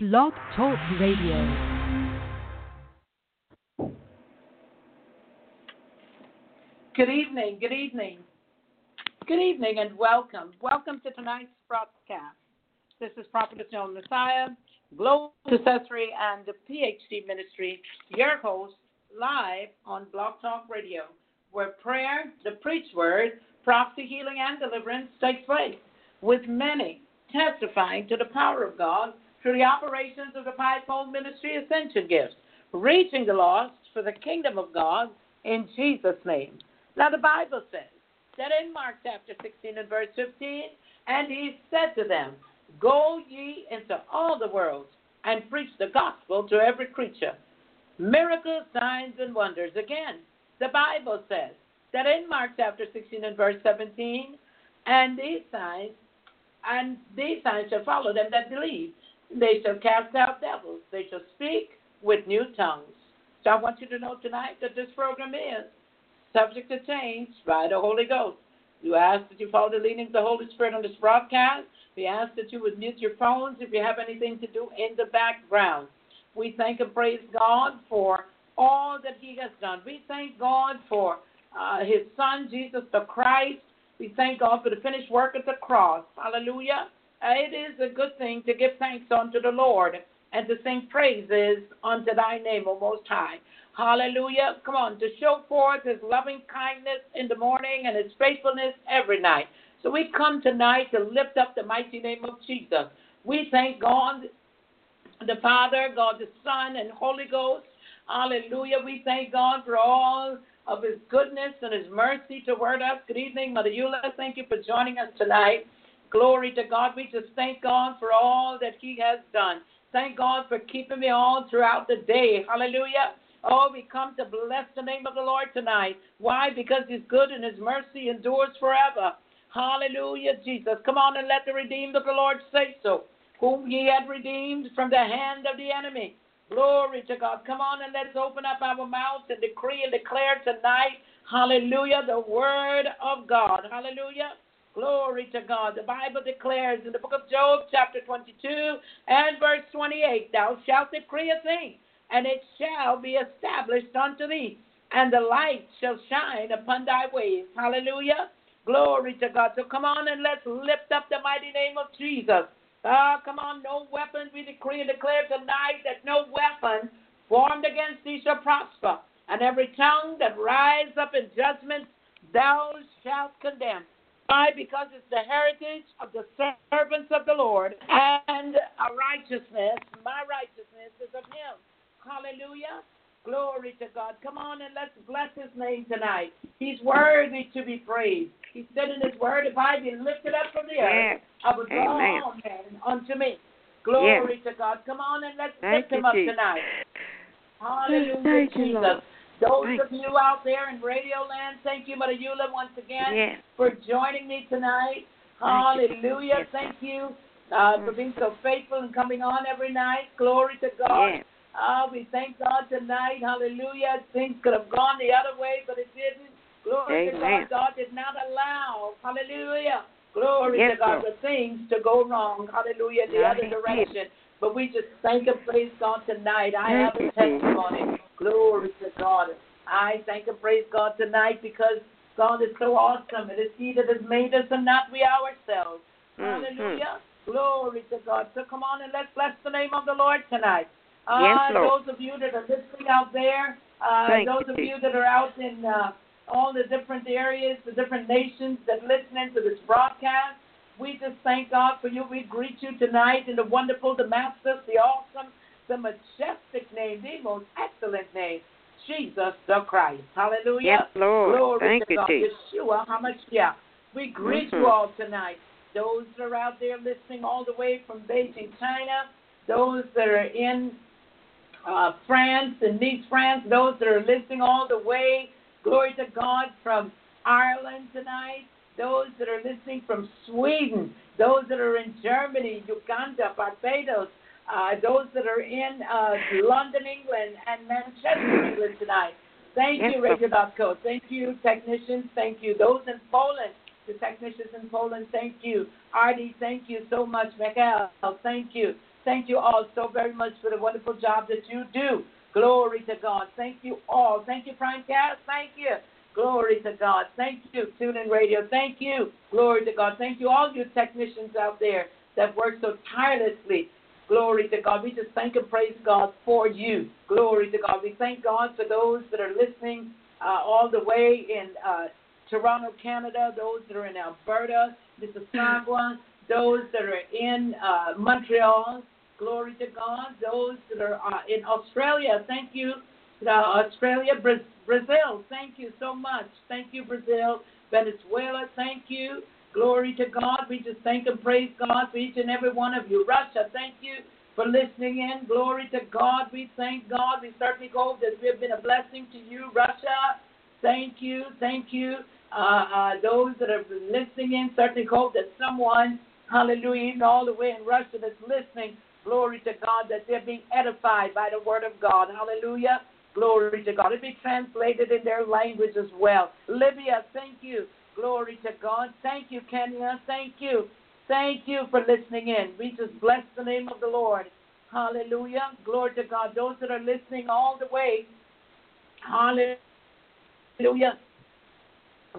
Blog Talk Radio. Good evening, good evening. Good evening and welcome. Welcome to tonight's broadcast. This is Prophetess Joan Massiah, Global Intercessory and the PhD Ministry, your host, live on Blog Talk Radio, where prayer, the preached word, prophecy, healing, and deliverance takes place, with many testifying to the power of God through the operations of the fivefold ministry ascension gifts, reaching the lost for the kingdom of God in Jesus' name. Now, the Bible says that in Mark chapter 16 and verse 15, and he said to them, Go ye into all the world and preach the gospel to every creature. Miracles, signs, and wonders. Again, the Bible says that in Mark chapter 16 and verse 17, and these signs, and these signs shall follow them that believe. They shall cast out devils. They shall speak with new tongues. So I want you to know tonight that this program is subject to change by the Holy Ghost. You ask that you follow the leading of the Holy Spirit on this broadcast. We ask that you would mute your phones if you have anything to do in the background. We thank and praise God for all that He has done. We thank God for uh, His Son, Jesus the Christ. We thank God for the finished work at the cross. Hallelujah. It is a good thing to give thanks unto the Lord and to sing praises unto thy name, O Most High. Hallelujah. Come on, to show forth his loving kindness in the morning and his faithfulness every night. So we come tonight to lift up the mighty name of Jesus. We thank God, the Father, God the Son, and Holy Ghost. Hallelujah. We thank God for all of his goodness and his mercy toward us. Good evening, Mother Eula. Thank you for joining us tonight. Glory to God. We just thank God for all that he has done. Thank God for keeping me on throughout the day. Hallelujah. Oh, we come to bless the name of the Lord tonight. Why? Because He's good and His mercy endures forever. Hallelujah, Jesus. Come on and let the redeemed of the Lord say so, whom He had redeemed from the hand of the enemy. Glory to God. Come on and let's open up our mouths and decree and declare tonight, hallelujah, the word of God. Hallelujah. Glory to God. The Bible declares in the book of Job, chapter 22 and verse 28, Thou shalt decree a thing and it shall be established unto thee, and the light shall shine upon thy ways. Hallelujah. Glory to God. So come on and let's lift up the mighty name of Jesus. Ah, come on, no weapon we decree and declare tonight that no weapon formed against thee shall prosper, and every tongue that rise up in judgment thou shalt condemn. Why? Because it's the heritage of the servants of the Lord, and a righteousness, my righteousness is of him. Hallelujah. Glory to God. Come on and let's bless his name tonight. He's worthy to be praised. He said in his word, if I be lifted up from the earth, I will draw all men unto me. Glory yes. to God. Come on and let's Thank lift him up Jesus. tonight. Hallelujah, Thank Jesus. You, Those of you out there in Radio Land, thank you, Mother Eula, once again yes. for joining me tonight. Hallelujah. Thank you uh, for being so faithful and coming on every night. Glory to God. Yes. Ah, we thank God tonight. Hallelujah. Things could have gone the other way, but it didn't. Glory to God. God did not allow. Hallelujah. Glory Yes, to God for things to go wrong. Hallelujah. The Yeah, other direction. But we just thank and praise God tonight. I have a testimony. Glory to God. I thank and praise God tonight because God is so awesome. It is He that has made us and not we ourselves. Mhm. Hallelujah. Glory to God. So come on and let's bless the name of the Lord tonight. Yes, Uh, Lord. those of you that are listening out there, uh, those of you that are out in uh, all the different areas, the different nations that are listening to this broadcast, we just thank God for you. We greet you tonight in the wonderful, the matchless, the awesome, the majestic name, the most excellent name, Jesus the Christ. Hallelujah. Yes, Lord. Glory Thank to you, God. Yeshua, HaMashiach. We greet you Mhm. all tonight. Those that are out there listening all the way from Beijing, China, those that are in uh, France and Nice, France, those that are listening all the way, glory to God, from Ireland tonight, those that are listening from Sweden, those that are in Germany, Uganda, Barbados, uh, those that are in uh, London, England, and Manchester, England tonight. Thank Yes, you, sir. Radio.co. Thank you, technicians. Thank you. Those in Poland, the technicians in Poland, thank you. Artie, thank you so much. Mikael, thank you. Thank you all so very much for the wonderful job that you do. Glory to God. Thank you all. Thank you, Primecast. Thank you. Glory to God. Thank you, TuneIn Radio. Thank you. Glory to God. Thank you, all you technicians out there that work so tirelessly. Glory to God. We just thank and praise God for you. Glory to God. We thank God for those that are listening uh, all the way in uh, Toronto, Canada, those that are in Alberta, Mississauga, those that are in uh, Montreal. Glory to God. Those that are uh, in Australia. Thank you. Uh, Australia, Brazil. Thank you so much. Thank you, Brazil. Venezuela. Thank you. Glory to God. We just thank and praise God for each and every one of you. Russia, thank you for listening in. Glory to God. We thank God. We certainly hope that we have been a blessing to you, Russia. Thank you. Thank you. Uh, uh, those that been listening in, certainly hope that someone, hallelujah, even all the way in Russia that's listening, glory to God, that they're being edified by the word of God. Hallelujah. Glory to God. It be translated in their language as well. Libya, thank you. Glory to God. Thank you, Kenya. Thank you. Thank you for listening in. We just bless the name of the Lord. Hallelujah. Glory to God. Those that are listening all the way. Hallelujah.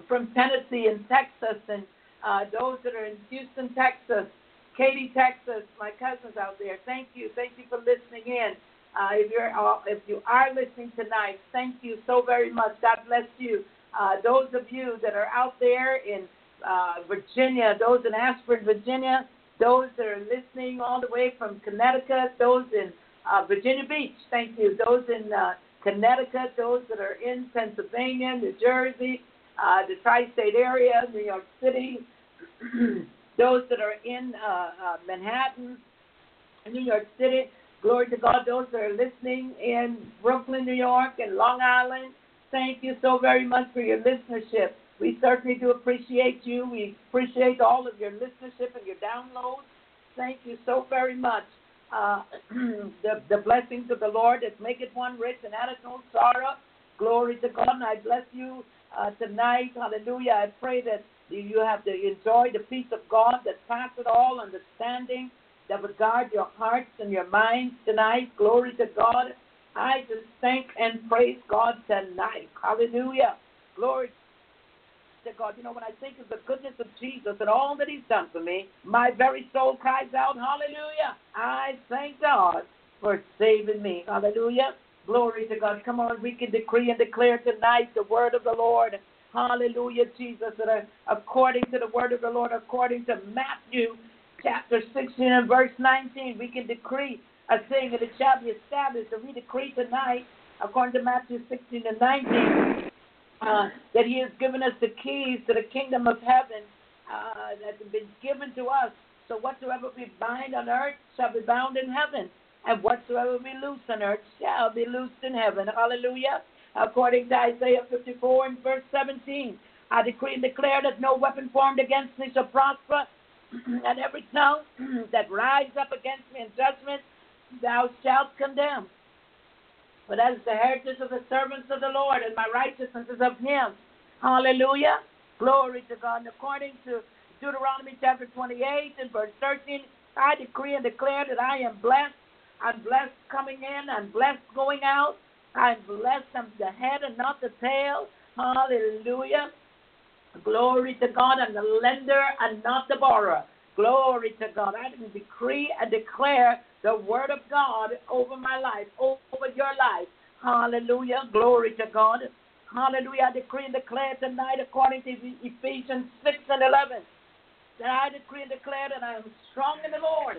From Tennessee and Texas and uh, those that are in Houston, Texas, Katy, Texas, my cousins out there. Thank you. Thank you for listening in. Uh, if you're uh, if you are listening tonight, thank you so very much. God bless you. Uh, those of you that are out there in uh, Virginia, those in Ashford, Virginia, those that are listening all the way from Connecticut, those in uh, Virginia Beach, thank you. Those in uh, Connecticut, those that are in Pennsylvania, New Jersey, uh, the tri-state area, New York City, those that are in uh, uh, Manhattan, New York City. Glory to God. Those that are listening in Brooklyn, New York, and Long Island, Thank you so very much for your listenership. We certainly do appreciate you. We appreciate all of your listenership and your downloads. Thank you so very much. Uh, the, the blessings of the Lord that make it one rich and addeth no sorrow. Glory to God. And I bless you uh, tonight. Hallelujah. I pray that you have to enjoy the peace of God that passeth all understanding, that would guard your hearts and your minds tonight. Glory to God. I just thank and praise God tonight. Hallelujah. Glory to God. You know, when I think of the goodness of Jesus and all that He's done for me, my very soul cries out, Hallelujah. I thank God for saving me. Hallelujah. Glory to God. Come on, we can decree and declare tonight the word of the Lord. Hallelujah, Jesus. That uh, according to the word of the Lord, according to Matthew chapter 16 and verse 19, we can decree a saying that it shall be established. And we decree tonight, according to Matthew 16 and 19, uh, that He has given us the keys to the kingdom of heaven uh, that have been given to us. So whatsoever we bind on earth shall be bound in heaven, and whatsoever we loose on earth shall be loosed in heaven. Hallelujah. According to Isaiah 54 and verse 17, I decree and declare that no weapon formed against me shall prosper, and every tongue that rises up against me in judgment thou shalt condemn. That is the heritage of the servants of the Lord, and my righteousness is of him. Hallelujah. Glory to God. And according to Deuteronomy chapter 28 and verse 13, I decree and declare that I am blessed. I'm blessed coming in. I'm blessed going out. I'm blessed. I'm the head and not the tail. Hallelujah. Glory to God. I'm the lender and not the borrower. Glory to God. I decree and declare the word of God over my life, over your life. Hallelujah. Glory to God. Hallelujah. I decree and declare tonight, according to Ephesians 6 and 11, that I decree and declare that I am strong in the Lord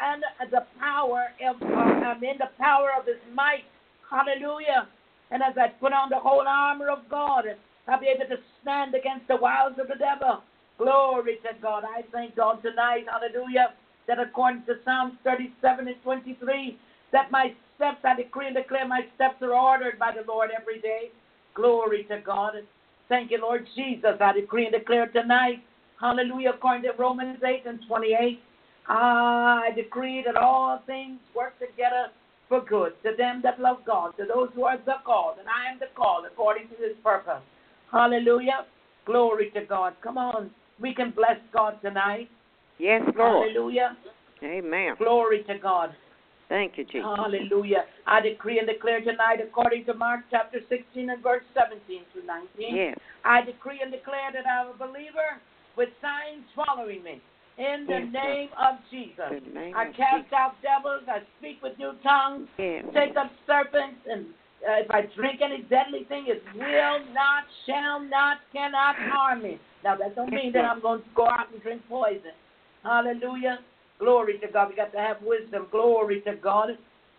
and the power of, I'm in the power of his might. Hallelujah. And as I put on the whole armor of God, I'll be able to stand against the wiles of the devil. Glory to God. I thank God tonight. Hallelujah that according to Psalms 37 and 23, that my steps, I decree and declare my steps are ordered by the Lord every day. Glory to God. Thank you, Lord Jesus. I decree and declare tonight, hallelujah, according to Romans 8 and 28, I decree that all things work together for good to them that love God, to those who are the called, and I am the called according to his purpose. Hallelujah. Glory to God. Come on. We can bless God tonight. Yes, Lord. Hallelujah. Amen. Glory to God. Thank you, Jesus. Hallelujah. I decree and declare tonight, according to Mark chapter 16 and verse 17 through 19, Yes. I decree and declare that I'm a believer with signs following me. In the Yes, Lord. name of Jesus. Name I of cast Jesus. out devils. I speak with new tongues. Yes. Take up serpents. And uh, if I drink any deadly thing, it will not, shall not, cannot harm me. Now, that don't mean that I'm going to go out and drink poison. Hallelujah. Glory to God. We got to have wisdom. Glory to God.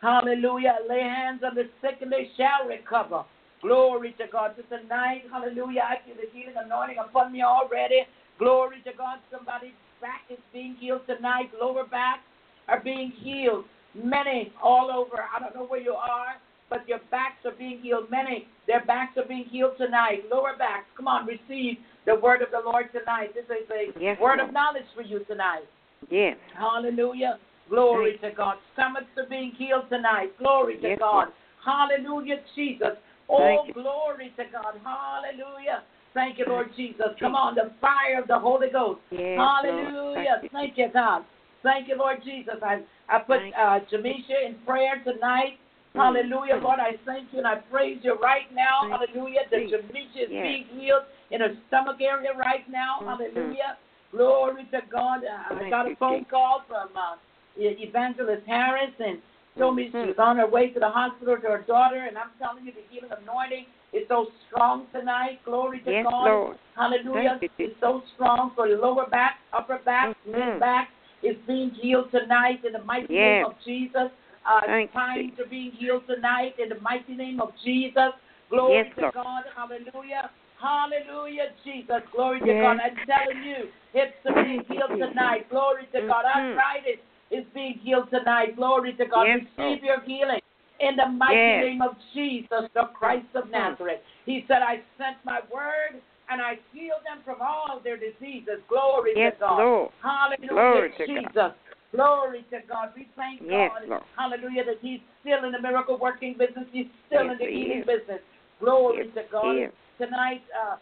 Hallelujah. Lay hands on the sick and they shall recover. Glory to God. So tonight, hallelujah, I feel the healing anointing upon me already. Glory to God. Somebody's back is being healed tonight. Lower back are being healed. Many all over. I don't know where you are, but your backs are being healed. Many, their backs are being healed tonight. Lower backs. Come on, receive the word of the Lord tonight. This is a Yes, word Lord. of knowledge for you tonight. Yes. Hallelujah. Glory to God. Stomachs are being healed tonight. Glory to Yes, God. Lord. Hallelujah, Jesus. Oh, glory to God. Hallelujah. Thank you, Lord Jesus. Come on, the fire of the Holy Ghost. Yes. Hallelujah. Thank you. Thank you, God. Thank you, Lord Jesus. I, I put uh, Jamisha in prayer tonight. Mm. Hallelujah, Lord. I thank you and I praise you right now. Hallelujah. That. Jamisha is Yes. being healed in her stomach area right now. Mhm. Hallelujah. Glory to God. I got a phone call from uh, Evangelist Harris and told me she Mhm. was on her way to the hospital to her daughter. And I'm telling you, the healing anointing is so strong tonight. Glory to Yes, God. Lord. Hallelujah. You, It's so strong for the lower back, upper back, mid back is being healed tonight in the mighty name of Jesus. Uh, Thank you, Jesus. are being healed tonight in the mighty name of Jesus. Glory Yes, to Lord. God. Hallelujah. Hallelujah, Jesus. Glory to God. I'm telling you, hips are being healed tonight. Glory to God. Mhm. Arthritis is being healed tonight. Glory to God. Yes, Receive Lord. your healing. In the mighty Yes. name of Jesus, the Christ of Mhm. Nazareth. He said, I sent my word and I healed them from all their diseases. Glory Yes, to God. Lord. Hallelujah, Glory to Jesus. Glory to God. We thank Yes, God. Lord. Hallelujah, that He's still in the miracle working business. He's still Yes, in the healing business. Glory Yes, to God. Tonight, uh,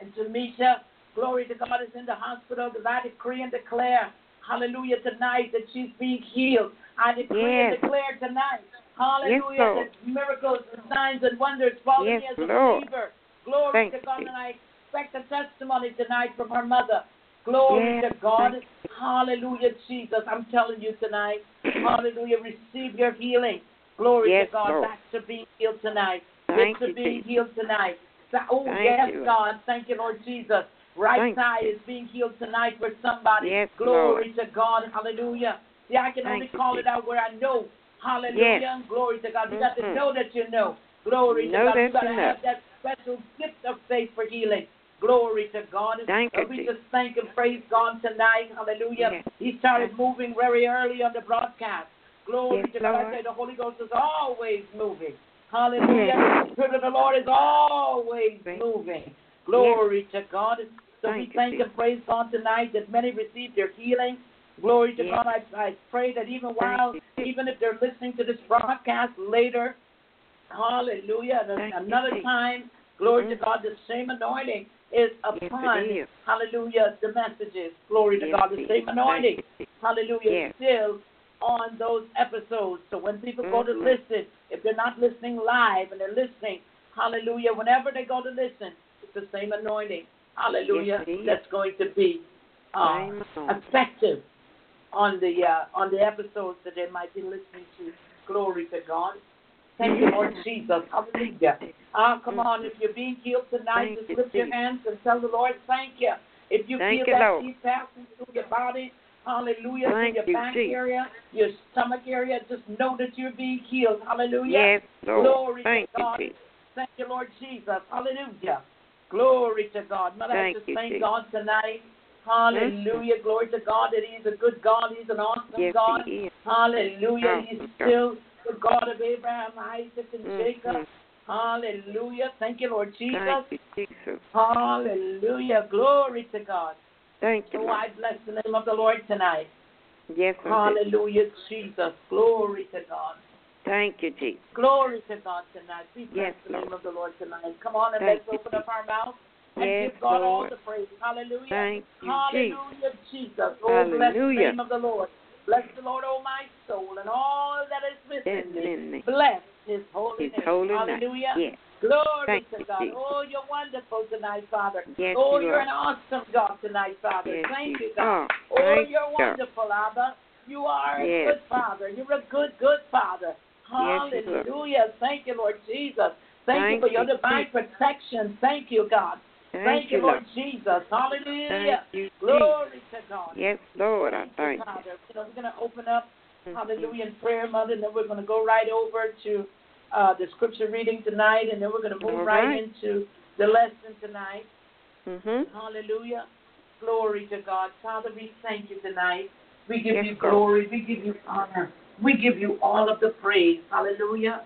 and Jamisha, glory to God, is in the hospital. Because I decree and declare, hallelujah, tonight that she's being healed. I decree and declare tonight, hallelujah, that miracles and signs and wonders follow me as a Lord. believer. Glory Thank to God, Jesus. and I expect a testimony tonight from her mother. Glory Yes, to God. Hallelujah, Jesus. I'm telling you tonight. Hallelujah. Receive your healing. Glory Yes, to God. Lord. Backs are being healed tonight. Thank are you, being Jesus. healed tonight. Oh, Thank yes, you. God. Thank you, Lord Jesus. Right Thank side you. is being healed tonight for somebody. Yes, Glory to God. Hallelujah. See, I can Thank only you, call it out where I know. Hallelujah. Yes. Glory to God. You got to know that you know. Glory Know to God. You got to you have that special gift of faith for healing. Glory to God. Thank Uh, you, we just thank and praise God tonight. Hallelujah. Yes. He started Yes. moving very early on the broadcast. Glory Yes, to God. I Lord. say the Holy Ghost is always moving. Hallelujah. The Spirit of the Lord is always moving. Glory to God. So Thank we thank Jesus. and praise God tonight that many received their healing. Glory to Yes. God. I, I pray that even while, you. even if they're listening to this broadcast later, hallelujah, another time, glory to Mhm. God, the same anointing is Yes, upon, is. hallelujah, the messages. Glory to God, the same anointing, Thank you, Jesus. hallelujah, Yes. still on those episodes. So when people go to Mhm. listen, if they're not listening live and they're listening, hallelujah, whenever they go to listen, it's the same anointing, hallelujah, Yes, that's going to be uh, effective on the uh, on the episodes that they might be listening to. Glory to God. Thank you, Lord Jesus. Hallelujah. Ah, come on. If you're being healed tonight, Thank just you, lift your hands and tell the Lord, thank you. If you Thank feel you, that Lord. heat passing through your body, hallelujah, Thank through you, your back Jesus. area, your stomach area, just know that you're being healed. Hallelujah. Yes, Lord. Glory Thank to you, God. Jesus. Thank you, Lord Jesus. Hallelujah. Glory to God. Mother, I Thank just you, thank Jesus. God tonight. Hallelujah. Glory to God that He's a good God. He's an awesome Yes, God. Hallelujah. He's still the God of Abraham, Isaac, and Mhm. Jacob. Hallelujah. Thank you, Lord Jesus. You, Jesus. Hallelujah. Glory to God. Thank you, So Lord. I bless the name of the Lord tonight. Yes. Hallelujah, Jesus. Glory to God. Thank you, Jesus. Glory to God tonight. We bless Yes, the name of the Lord tonight. Come on and Thank let's open up our mouth and Yes, give God all the praise. Hallelujah. Thank you, Jesus. Hallelujah, Jesus. Oh, bless the name of the Lord. Bless the Lord, O my soul, and all that is within me. Me. Bless his holy His name. holy. Hallelujah. Yes. Glory Thank to you, God. Jesus. Oh, you're wonderful tonight, Father. Yes, oh, you you're are. an awesome God tonight, Father. Yes, Thank you you, God. are. Oh, you're you. wonderful, Abba. You are a Yes. good Father. You're a good, good Father. Yes, you. Hallelujah. Thank you, Lord Jesus. Thank, Thank you for your divine protection. Thank you, God. Thank, you, you, Lord Lord. Jesus. Hallelujah. You, Jesus. Glory to God. Yes, Lord, I Thank you. You know, we're going to open up, hallelujah, in prayer, Mother, and then we're going to go right over to uh, the scripture reading tonight, and then we're going to move right. right. into the lesson tonight. Mhm. Hallelujah. Glory to God. Father, we thank you tonight. We give Yes, you glory. We give you honor. We give you all of the praise. Hallelujah.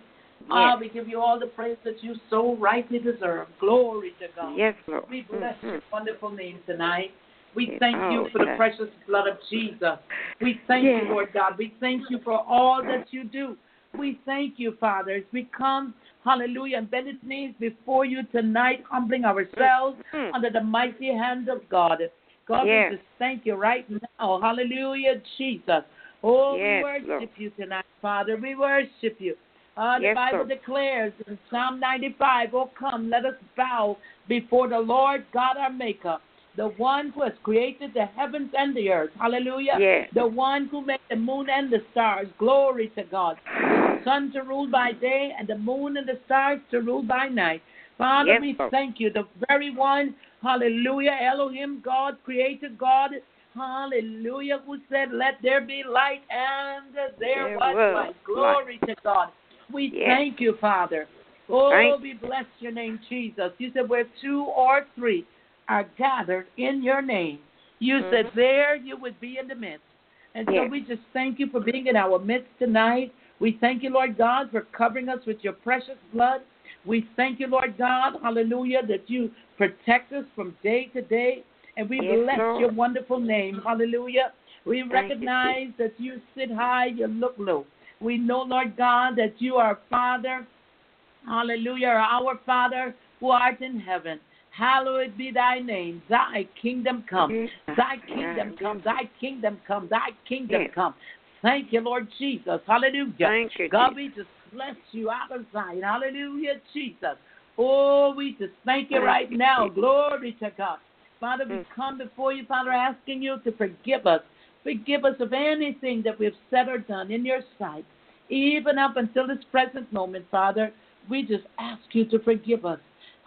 Ah, Yes. we give you all the praise that you so rightly deserve. Glory to God. Yes, Lord. We bless Mhm. your wonderful name tonight. We Yes. thank you Oh, for the precious blood of Jesus. We thank Yes. you, Lord God. We thank you for all that you do. We thank you, Father, as we come, hallelujah, and bended knees before you tonight, humbling ourselves Mm. under the mighty hand of God. God, Yes. we just thank you right now. Hallelujah, Jesus. Oh, Yes, we worship Lord. you tonight, Father. We worship you. Uh, the Yes, Bible Lord. declares in Psalm 95, Oh, come, let us bow before the Lord God our Maker, the one who has created the heavens and the earth. Hallelujah. Yes. The one who made the moon and the stars. Glory to God. The sun to rule by day and the moon and the stars to rule by night. Father, Yes, we Lord. thank you. The very one, hallelujah, Elohim, God, created God, hallelujah, who said, Let there be light, and there, There was, was light. Glory to God. We Yes. thank you, Father. Oh, Thank- we bless your name, Jesus. You said, Where two or three are gathered in your name, you said, Mhm. There you would be in the midst. And so we just thank you for being in our midst tonight. We thank you, Lord God, for covering us with your precious blood. We thank you, Lord God, hallelujah, that you protect us from day to day. And we Yes, bless Lord. your wonderful name. Hallelujah. We Thank you, recognize that you sit high, you look low. We know, Lord God, that you are Father. Hallelujah. Our Father who art in heaven. Hallowed be thy name. Thy kingdom come. Thy kingdom come. Thy kingdom come. Thy kingdom come. Thank you, Lord Jesus. Hallelujah. Thank you, God, we just bless you out of Zion. Hallelujah, Jesus. Oh, we just thank you right now. Glory to God. Father, we Mm. come before you, Father, asking you to forgive us. Forgive us of anything that we've said or done in your sight. Even up until this present moment, Father, we just ask you to forgive us.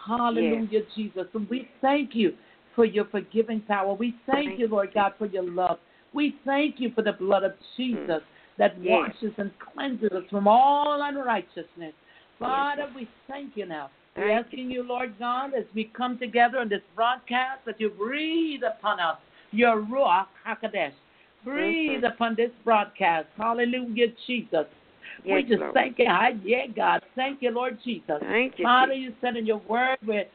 Hallelujah, Jesus. And we thank you for your forgiving power. We thank Thank you, Lord. God, for your love. We thank you for the blood of Jesus that Yes. washes and cleanses us from all unrighteousness. Father, we thank you now. We're asking you, Lord God, as we come together on this broadcast, that you breathe upon us your Ruach HaKodesh. Breathe Mhm. upon this broadcast. Hallelujah, Jesus. we just Lord. thank you. I- Yeah, God. Thank you, Lord Jesus. Thank you, Father, you said in your word, where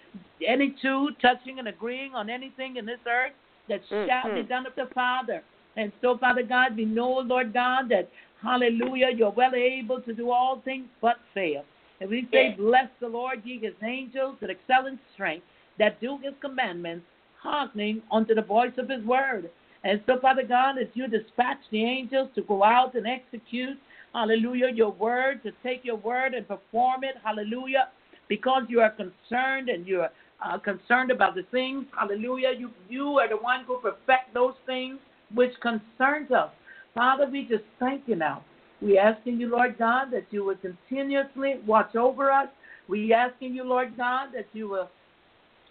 any two touching and agreeing on anything in this earth, that shall be Mhm. done of the Father. And so, Father God, we know, Lord God, that hallelujah, you're well able to do all things but fail. And we say, Yes. Bless the Lord, ye his angels that excel in strength, that do his commandments, hearkening unto the voice of his word. And so, Father God, as you dispatch the angels to go out and execute, hallelujah, your word, to take your word and perform it, hallelujah, because you are concerned and you're uh, concerned about the things, hallelujah, you, you are the one who perfect those things which concerns us. Father, we just thank you now. We asking you, Lord God, that you will continuously watch over us. We asking you, Lord God, that you will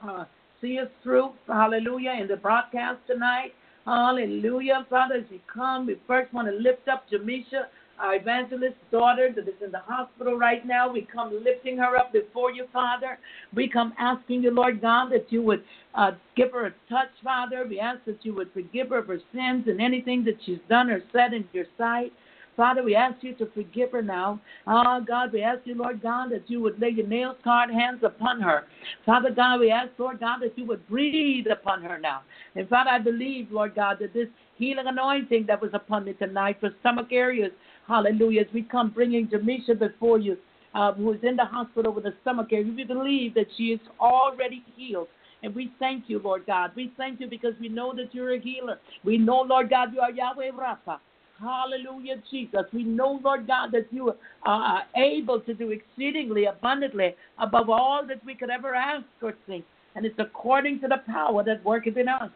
uh, see us through, hallelujah, in the broadcast tonight. Hallelujah. Father, as we come, we first want to lift up Jamisha, our evangelist daughter that is in the hospital right now. We come lifting her up before you, Father. We come asking you, Lord God, that you would uh, give her a touch, Father. We ask that you would forgive her of her sins and anything that she's done or said in your sight. Father, we ask you to forgive her now. Oh, God, we ask you, Lord God, that you would lay your nail scarred hands upon her. Father God, we ask, Lord God, that you would breathe upon her now. And Father, I believe, Lord God, that this healing anointing that was upon me tonight for stomach areas, hallelujah, as we come bringing Jamisha before you, uh, who is in the hospital with a stomach area, we believe that she is already healed. And we thank you, Lord God. We thank you because we know that you're a healer. We know, Lord God, you are Yahweh Rapha. Hallelujah, Jesus. We know, Lord God, that you are able to do exceedingly abundantly above all that we could ever ask or think. And it's according to the power that worketh in us.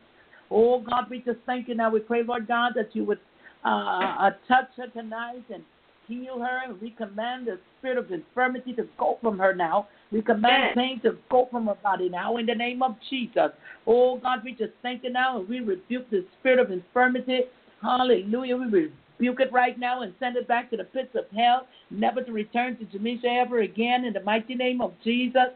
Oh, God, we just thank you now. We pray, Lord God, that you would uh, uh, touch her tonight and heal her. And we command the spirit of infirmity to go from her now. We command pain to go from her body now in the name of Jesus. Oh, God, we just thank you now. And we rebuke the spirit of infirmity. Hallelujah. We rebuke it right now and send it back to the pits of hell, never to return to Jamisha ever again in the mighty name of Jesus.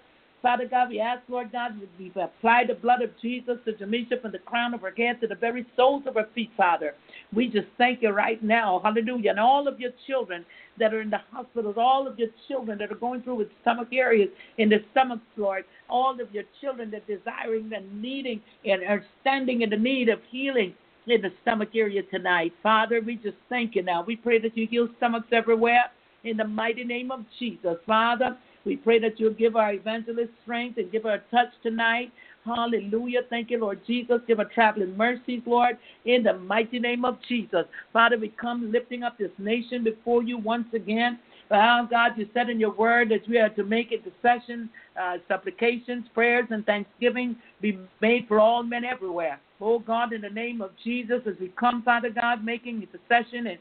Father God, we ask, Lord God, we apply the blood of Jesus to Jamisha from the crown of her head to the very soles of her feet, Father. We just thank you right now. Hallelujah. And all of your children that are in the hospitals, all of your children that are going through with stomach areas in the stomach, Lord, all of your children that are desiring and needing and are standing in the need of healing in the stomach area tonight. Father, we just thank you now. We pray that you heal stomachs everywhere in the mighty name of Jesus. Father, we pray that you'll give our evangelist strength and give her a touch tonight. Hallelujah. Thank you, Lord Jesus. Give her traveling mercies, Lord, in the mighty name of Jesus. Father, we come lifting up this nation before you once again. Oh, God, you said in your word that we are to make intercession, uh, supplications, prayers, and thanksgiving be made for all men everywhere. Oh, God, in the name of Jesus, as we come, Father God, making intercession and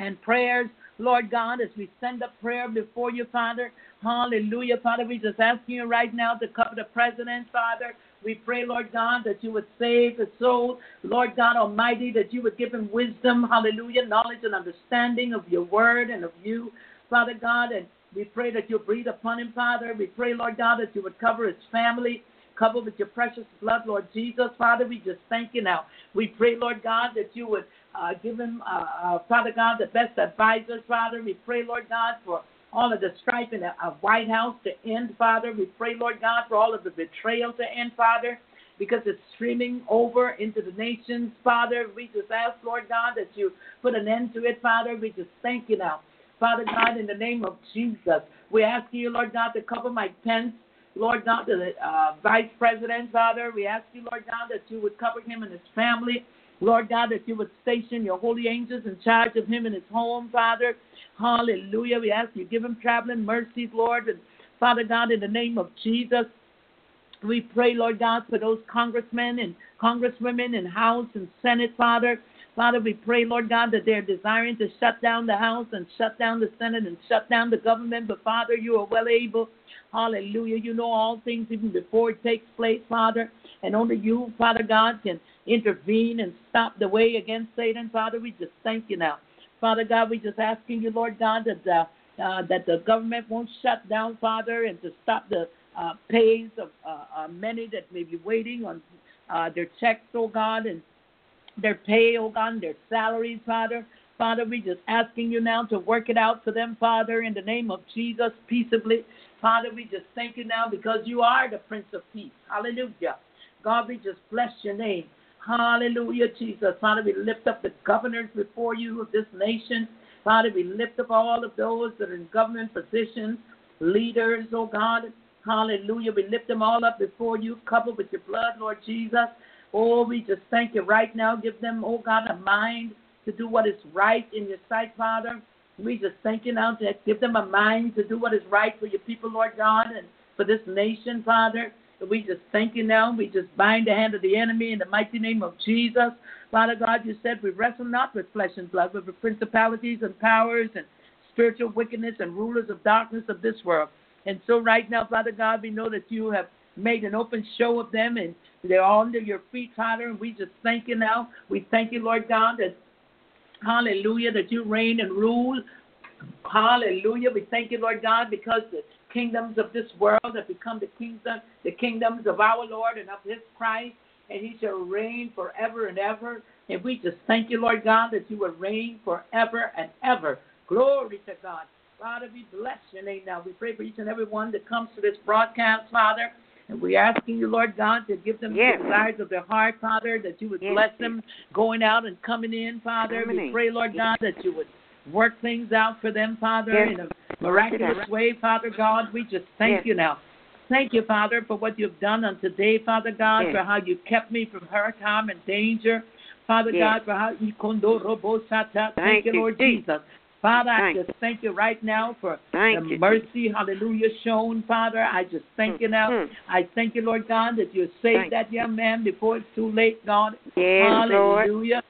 and prayers, Lord God, as we send up prayer before you, Father. Hallelujah, Father. We just ask you right now to cover the president, Father. We pray, Lord God, that you would save his soul. Lord God Almighty, that you would give him wisdom, hallelujah, knowledge and understanding of your word and of you, Father God. And we pray that you breathe upon him, Father. We pray, Lord God, that you would cover his family. Cover with your precious blood, Lord Jesus. Father, we just thank you now. We pray, Lord God, that you would uh, give him, uh, uh, Father God, the best advisors, Father. We pray, Lord God, for all of the strife in the uh, White House to end, Father. We pray, Lord God, for all of the betrayal to end, Father, because it's streaming over into the nations, Father. We just ask, Lord God, that you put an end to it, Father. We just thank you now. Father God, in the name of Jesus, we ask you, Lord God, to cover Mike Pence. Lord God, the uh, Vice President, Father, we ask you, Lord God, that you would cover him and his family. Lord God, that you would station your holy angels in charge of him and his home, Father. Hallelujah. We ask you, give him traveling mercies, Lord. And Father God, in the name of Jesus, we pray, Lord God, for those congressmen and congresswomen in House and Senate, Father. Father, we pray, Lord God, that they're desiring to shut down the House and shut down the Senate and shut down the government. But Father, you are well able. Hallelujah. You know all things even before it takes place, Father. And only you, Father God, can intervene and stop the way against Satan. Father, we just thank you now. Father God, we just asking you, Lord God, that uh, that the government won't shut down, Father, and to stop the uh, pays of uh, uh, many that may be waiting on uh, their checks, oh God, and their pay, oh God, their salaries, Father. Father, we just asking you now to work it out for them, Father, in the name of Jesus, peaceably. Father, we just thank you now because you are the Prince of Peace. Hallelujah. God, we just bless your name. Hallelujah, Jesus. Father, we lift up the governors before you of this nation. Father, we lift up all of those that are in government positions, leaders, oh God. Hallelujah. We lift them all up before you, covered with your blood, Lord Jesus. Oh, we just thank you right now. Give them, oh God, a mind to do what is right in your sight, Father. We just thank you now to give them a mind to do what is right for your people, Lord God, and for this nation, Father. We just thank you now. We just bind the hand of the enemy in the mighty name of Jesus. Father God, you said we wrestle not with flesh and blood, but with principalities and powers and spiritual wickedness and rulers of darkness of this world. And so right now, Father God, we know that you have made an open show of them and they're all under your feet, Father. And we just thank you now. We thank you, Lord God, that hallelujah, that you reign and rule. Hallelujah. We thank you, Lord God, because the kingdoms of this world have become the kingdom, the kingdoms of our Lord and of his Christ, and he shall reign forever and ever. And we just thank you, Lord God, that you will reign forever and ever. Glory to God. Father, we bless your name now. We pray for each and every one that comes to this broadcast, Father. And we're asking you, Lord God, to give them Yes. the desires of their heart, Father, that you would Yes, bless them going out and coming in, Father. Coming we in. pray, Lord God, that you would work things out for them, Father, Yes. in a miraculous way, Father God. We just thank you now. Thank you, Father, for what you've done on today, Father God, for how you kept me from hurt, harm, and danger. Father. God, for how you kondo robo sata. Thank, Thank you, you, Lord Jesus. Father, I Thank just thank you right now for Thank the you. mercy, hallelujah, shown, Father. I just thank you now. Mm. I thank you, Lord God, that you saved Thank that young man before it's too late, God. Yes, Lord. hallelujah.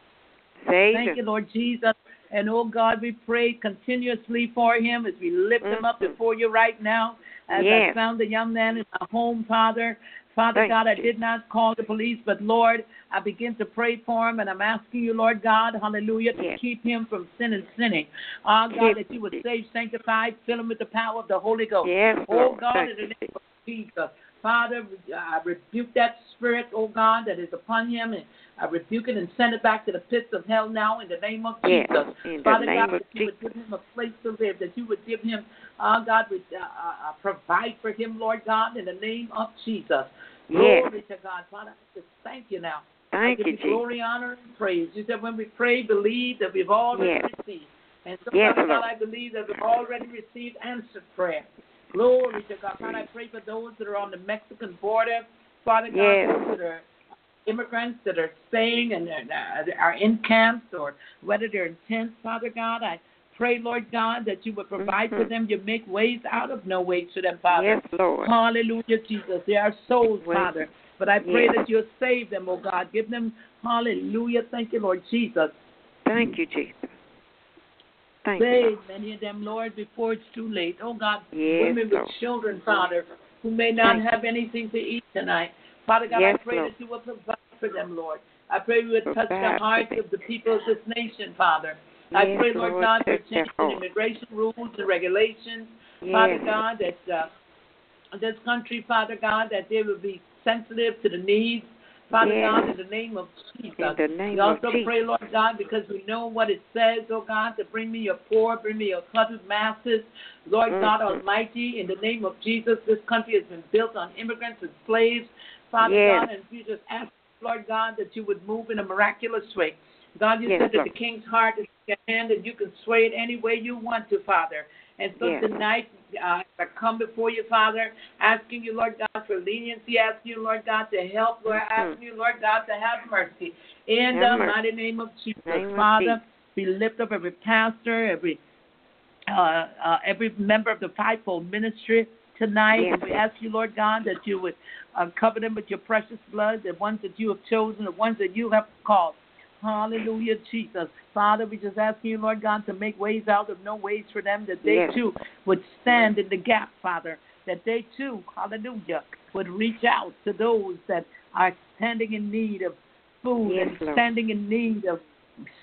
Save Thank you, Lord Jesus. And oh God, we pray continuously for him as we lift him up Mhm. before you right now. As I found the young man in my home, Father. Father Thank God, I did not call the police, but Lord, I begin to pray for him, and I'm asking you, Lord God, hallelujah, to Yes. keep him from sin and sinning. Oh God, that you would save, sanctify, fill him with the power of the Holy Ghost. Yes, Oh Lord. God, Thank in the name of Jesus. Father, I rebuke that spirit, oh God, that is upon him, and I rebuke it and send it back to the pits of hell now in the name of Yes, Jesus. in Father God, that you would give him a place to live, that you would give him, oh God, would uh, uh, provide for him, Lord God, in the name of Jesus. Yes. Glory to God. Father, I just thank you now. Thank I give you, Jesus. glory, honor, and praise. You said when we pray, believe that we've already Yes. received. And so, Yes, Father God. I believe that we've already received answered prayer. Glory to God. Father, I pray for those that are on the Mexican border. Father God, Yes. that are immigrants that are staying and uh, are in camps or whether they're in tents, Father God, I pray, Lord God, that you would provide for Mhm. them. You make ways out of no ways for them, Father. Yes, Lord. Hallelujah, Jesus. They are souls, Well, Father. But I pray yes. that you'll save them, oh God. Give them, hallelujah. Thank you, Lord Jesus. Thank you, Jesus. Thank you. Save many of them, Lord, before it's too late. Oh God, Yes, women with Lord. children, Father, who may not Thank have anything to eat tonight. Father God, Yes, I pray Lord. that you will provide for them, Lord. I pray you would touch the hearts of the people of this nation, Father. I Yes, pray, Lord, Lord, God, for change in immigration rules and regulations. Father God, that uh, this country, Father God, that they will be sensitive to the needs, Father Yes. God, in the name of Jesus. In the name we of also Jesus. pray, Lord God, because we know what it says, oh God, to bring me your poor, bring me your cluttered masses. Lord God Mhm. Almighty, in the name of Jesus, this country has been built on immigrants and slaves, Father Yes. God, and we just ask, Lord God, that you would move in a miraculous way. God, you Yes, said that Lord. the king's heart is in your hand and you can sway it any way you want to, Father. And so Yes. tonight, uh, I come before you, Father, asking you, Lord God, for leniency, asking you, Lord God, to help, Lord, Mhm. asking you, Lord God, to have mercy. In Have the mercy. mighty name of Jesus, Name Father, we lift up every pastor, every uh, uh, every member of the fivefold ministry tonight. Yes. And we ask you, Lord God, that you would uh, cover them with your precious blood, the ones that you have chosen, the ones that you have called. Hallelujah, Jesus. Father, we just ask you, Lord God, to make ways out of no ways for them, that they Yes. too would stand in the gap, Father, that they too, hallelujah, would reach out to those that are standing in need of food Yes, and Lord. standing in need of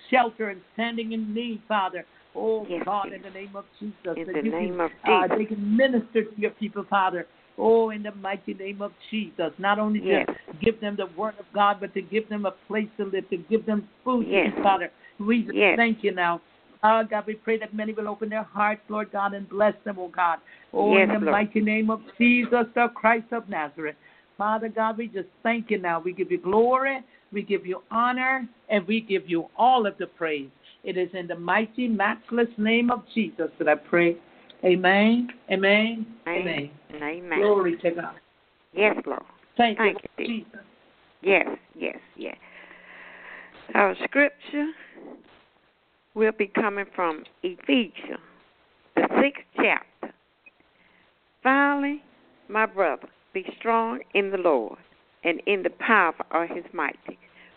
shelter and standing in need, Father. Oh, Yes, God, Jesus. in the name of Jesus, In that the you name can, of uh, they can minister to your people, Father. Oh, in the mighty name of Jesus. Not only Yes. to give them the word of God, but to give them a place to live, to give them food Yes. Father. We just Yes. thank you now. Oh, God, we pray that many will open their hearts, Lord God, and bless them, oh God. Oh, Yes, in the Lord. mighty name of Jesus, the Christ of Nazareth. Father God, we just thank you now. We give you glory, we give you honor, and we give you all of the praise. It is in the mighty, matchless name of Jesus that I pray. Amen, amen, amen. Amen. Glory to God. Yes, Lord. Thank, Thank you, you, Jesus. Yes, yes, yes. Our scripture will be coming from Ephesians, the sixth chapter. Finally, my brother, be strong in the Lord and in the power of his might.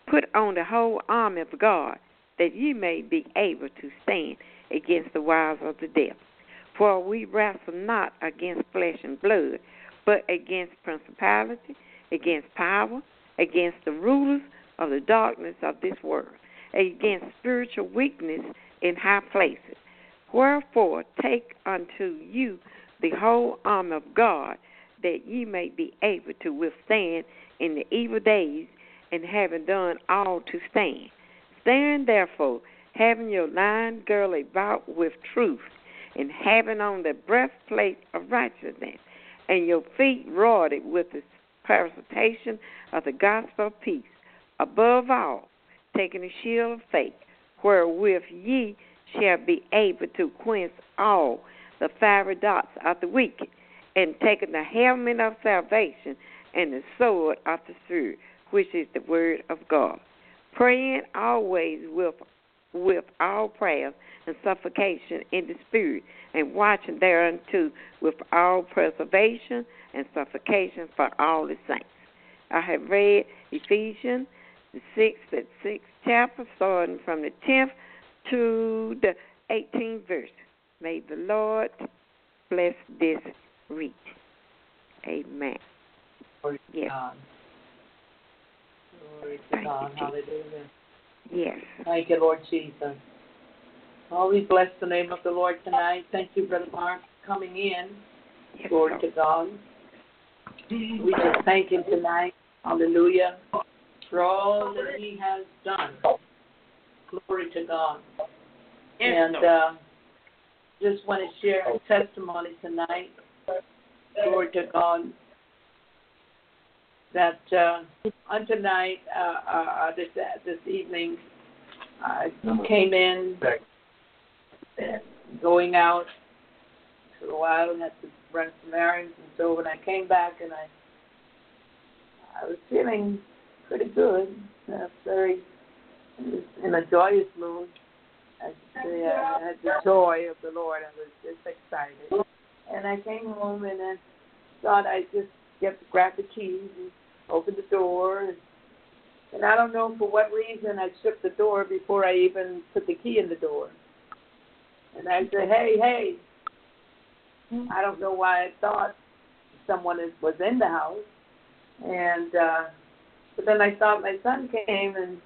Put on the whole armor of God, that ye may be able to stand against the wiles of the devil. For we wrestle not against flesh and blood, but against principality, against power, against the rulers of the darkness of this world, against spiritual weakness in high places. Wherefore take unto you the whole armor of God, that ye may be able to withstand in the evil days, and having done all to stand. Stand therefore, having your line girded about with truth, and having on the breastplate of righteousness, and your feet rodded with the presentation of the gospel of peace. Above all, taking the shield of faith, wherewith ye shall be able to quench all the fiery darts of the wicked, and taking the helmet of salvation and the sword of the Spirit, which is the word of God. praying always with with all prayer and supplication in the spirit, and watching thereunto with all preservation and supplication for all the saints. I have read Ephesians the sixth and sixth chapter, starting from the tenth to the eighteenth verse. May the Lord bless this read. Amen. Glory to Yes. God. Glory to Thank you, God. Jesus. Hallelujah. Yes. Thank you, Lord Jesus. Oh, we bless the name of the Lord tonight. Thank you, Brother Mark, for coming in. Yes, Glory Lord. to God. We just thank Him tonight. Hallelujah. For all that He has done. Glory to God. and uh, just want to share a testimony tonight. Glory to God. That uh, on tonight, uh, uh, this this evening, I came in, going out for a while, and had to run some errands, and so when I came back, and I I was feeling pretty good, uh, very in a joyous mood. I say I had the joy of the Lord. I was just excited. And I came home and I thought I'd just get grab the keys and open the door. And, and I don't know for what reason I shook the door before I even put the key in the door. And I said, hey, hey. I don't know why I thought someone is, was in the house. And uh, but then I thought my son came and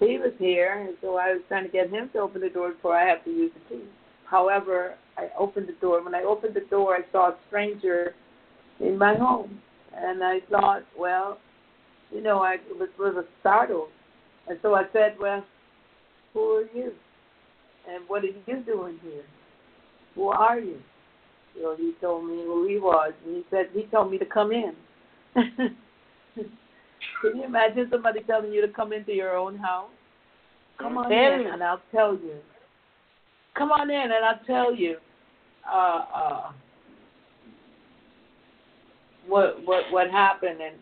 he was here, and so I was trying to get him to open the door before I had to use the key. However, I opened the door. When I opened the door, I saw a stranger in my home, and I thought, well, you know, I was, was startled, and so I said, well, who are you, and what are you doing here? Who are you? So he told me who he was, and he said he told me to come in. Can you imagine somebody telling you to come into your own house? Come on in, and I'll tell you. Come on in, and I'll tell you. Uh, uh, what what what happened? And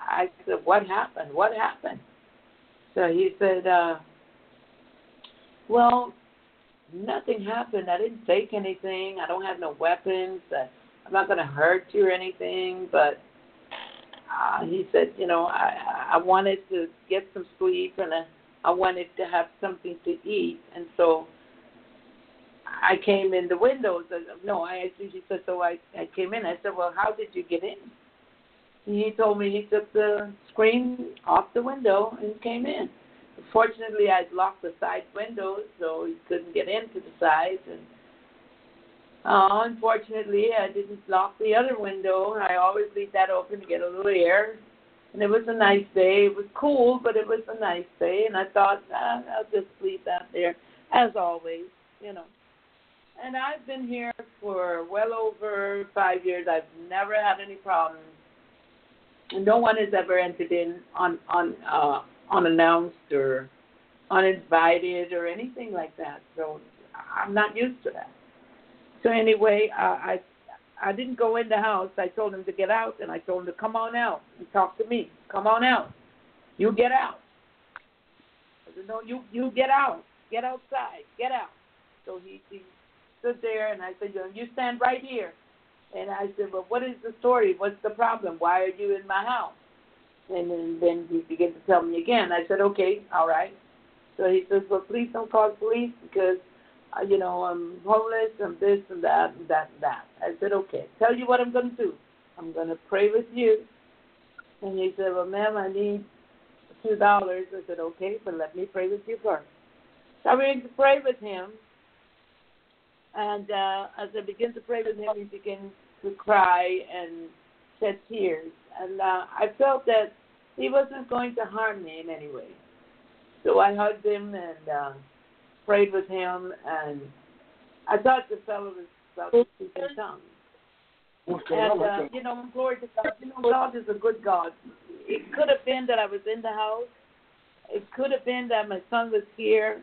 I said, "What happened? What happened?" So he said, uh, "Well, nothing happened. I didn't take anything. I don't have no weapons. I'm not going to hurt you or anything, but." uh, he said, you know, I I wanted to get some sleep and I, I wanted to have something to eat, and so I came in the windows. No, I actually said so. I I came in. I said, well, how did you get in? He told me he took the screen off the window and came in. Fortunately, I'd locked the side windows, so he couldn't get into the sides and. Uh, unfortunately, I didn't lock the other window. I always leave that open to get a little air. And it was a nice day. It was cool, but it was a nice day. And I thought, ah, I'll just leave that there, as always, you know. And I've been here for well over five years. I've never had any problems. No one has ever entered in on on uh, unannounced or uninvited or anything like that. So I'm not used to that. So anyway, uh, I I didn't go in the house. I told him to get out, and I told him to come on out and talk to me. Come on out. You get out. I said, no, you you get out. Get outside. Get out. So he he stood there, and I said, you stand right here. And I said, well, what is the story? What's the problem? Why are you in my house? And then, then he began to tell me again. I said, okay, all right. So he says, well, please don't call police because uh, you know, I'm homeless, I'm this and that and that and that. I said, okay, tell you what I'm going to do. I'm going to pray with you. And he said, well, ma'am, I need two dollars. I said, okay, but let me pray with you first. So I began to pray with him. And uh, as I began to pray with him, he began to cry and shed tears. And uh, I felt that he wasn't going to harm me in any way. So I hugged him and uh, prayed with him, and I thought the fellow was about to speak in tongues. And uh, you know, glory to God. You know, God is a good God. It could have been that I was in the house. It could have been that my son was here,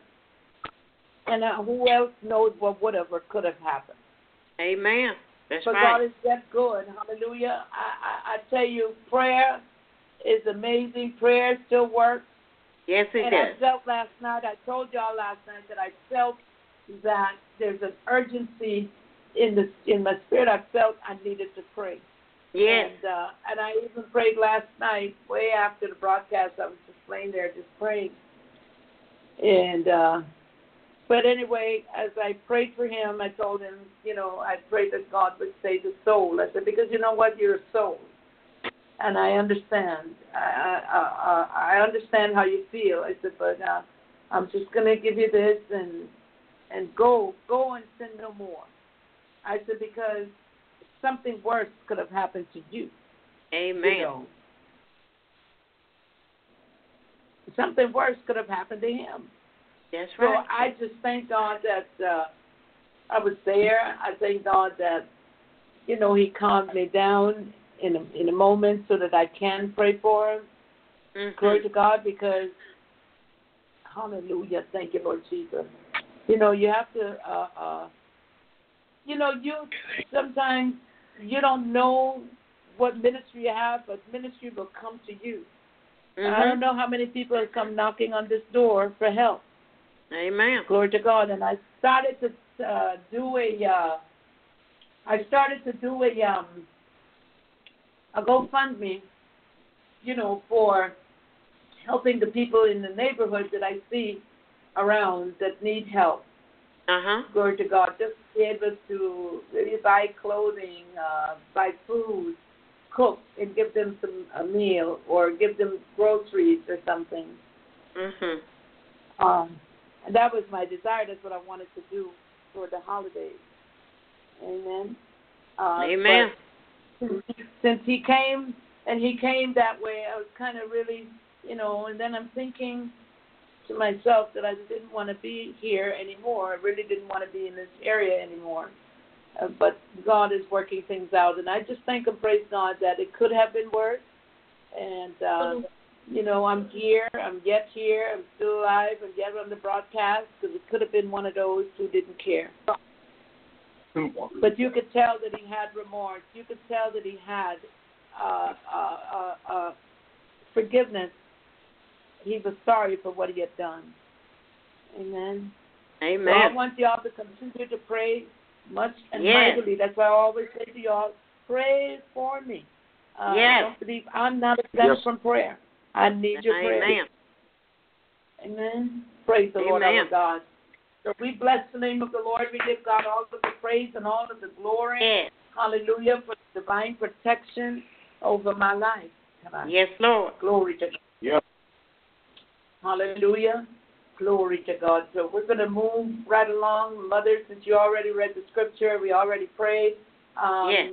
and uh, who else knows what would have or could have happened. Amen. That's but right. God is that good. Hallelujah. I, I, I tell you, prayer is amazing. Prayer still works. Yes, it and does. I felt last night, I told y'all last night that I felt that there's an urgency in the in my spirit. I felt I needed to pray. Yes. And uh, and I even prayed last night, way after the broadcast. I was just laying there, just praying. And uh, but anyway, as I prayed for him, I told him, you know, I prayed that God would save the soul. I said because you know what, you're a soul, and I understand. I I I, I understand how you feel. I said, but uh, I'm just gonna give you this and and go go and sin no more. I said because something worse could have happened to you. Amen. You know. Something worse could have happened to him. That's So. I just thank God that uh, I was there. I thank God that you know He calmed me down in a, in a moment so that I can pray for him. Mhm. Glory to God because Hallelujah. Thank you, Lord Jesus. You know you have to. Uh, uh, you know you sometimes you don't know what ministry you have, but ministry will come to you. I Mhm. don't know how many people have come knocking on this door for help. Amen. Glory to God. And I started to uh, do a, uh, I started to do a, um, a GoFundMe, you know, for helping the people in the neighborhood that I see around that need help. Uh huh. Glory to God. Just to be able to maybe buy clothing, uh, buy food, cook, and give them some a meal or give them groceries or something. Mhm. Um, and that was my desire. That's what I wanted to do for the holidays. Amen. Uh, Amen. Since he, came and he came that way, I was kind of really, you know. And then I'm thinking to myself that I didn't want to be here anymore. I really didn't want to be in this area anymore. Uh, but God is working things out, and I just thank and praise God that it could have been worse. And uh, you know, I'm here. I'm yet here. I'm still alive. I'm yet on the broadcast because it could have been one of those who didn't care. But you could tell that he had remorse. You could tell that he had uh, uh, uh, uh, forgiveness. He was sorry for what he had done. Amen. So I Amen. want y'all to continue to pray much and Yes. mightily. That's why I always say to y'all, pray for me. Uh, Yes. Don't believe I'm not exempt Yes. from prayer. I need your prayer. Amen. Amen. Praise the Lord our God. So we bless the name of the Lord. We give God all of the praise and all of the glory. Yes. Hallelujah for divine protection over my life. Come. Yes, Lord. Glory to God. Yep. Hallelujah. Glory to God. So we're going to move right along. Mother, since you already read the scripture, we already prayed. Um, Yes.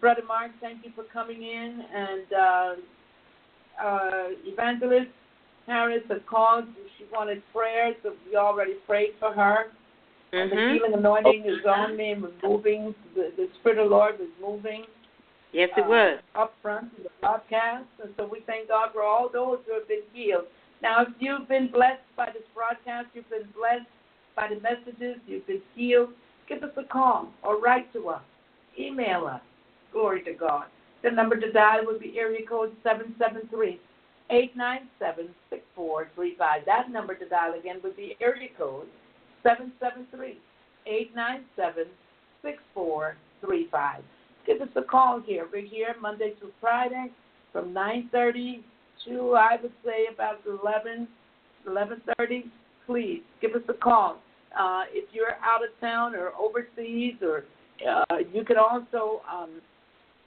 Brother Mark, thank you for coming in. And uh, uh, Evangelist Harris had called. She wanted prayer, so we already prayed for her. And the healing anointing is on me and moving. The, the Spirit of the Lord is moving Yes, it uh, was. up front in the broadcast. And so we thank God for all those who have been healed. Now, if you've been blessed by this broadcast, you've been blessed by the messages, you've been healed, give us a call or write to us. Email us. Glory to God. The number to dial would be area code 773 897 6435. That number to dial again would be area code 773 897 6435. Give us a call here. We're here Monday through Friday from 9.30 to, I would say, about 11, 11.30. Please give us a call. Uh, if you're out of town or overseas, or uh, you can also um,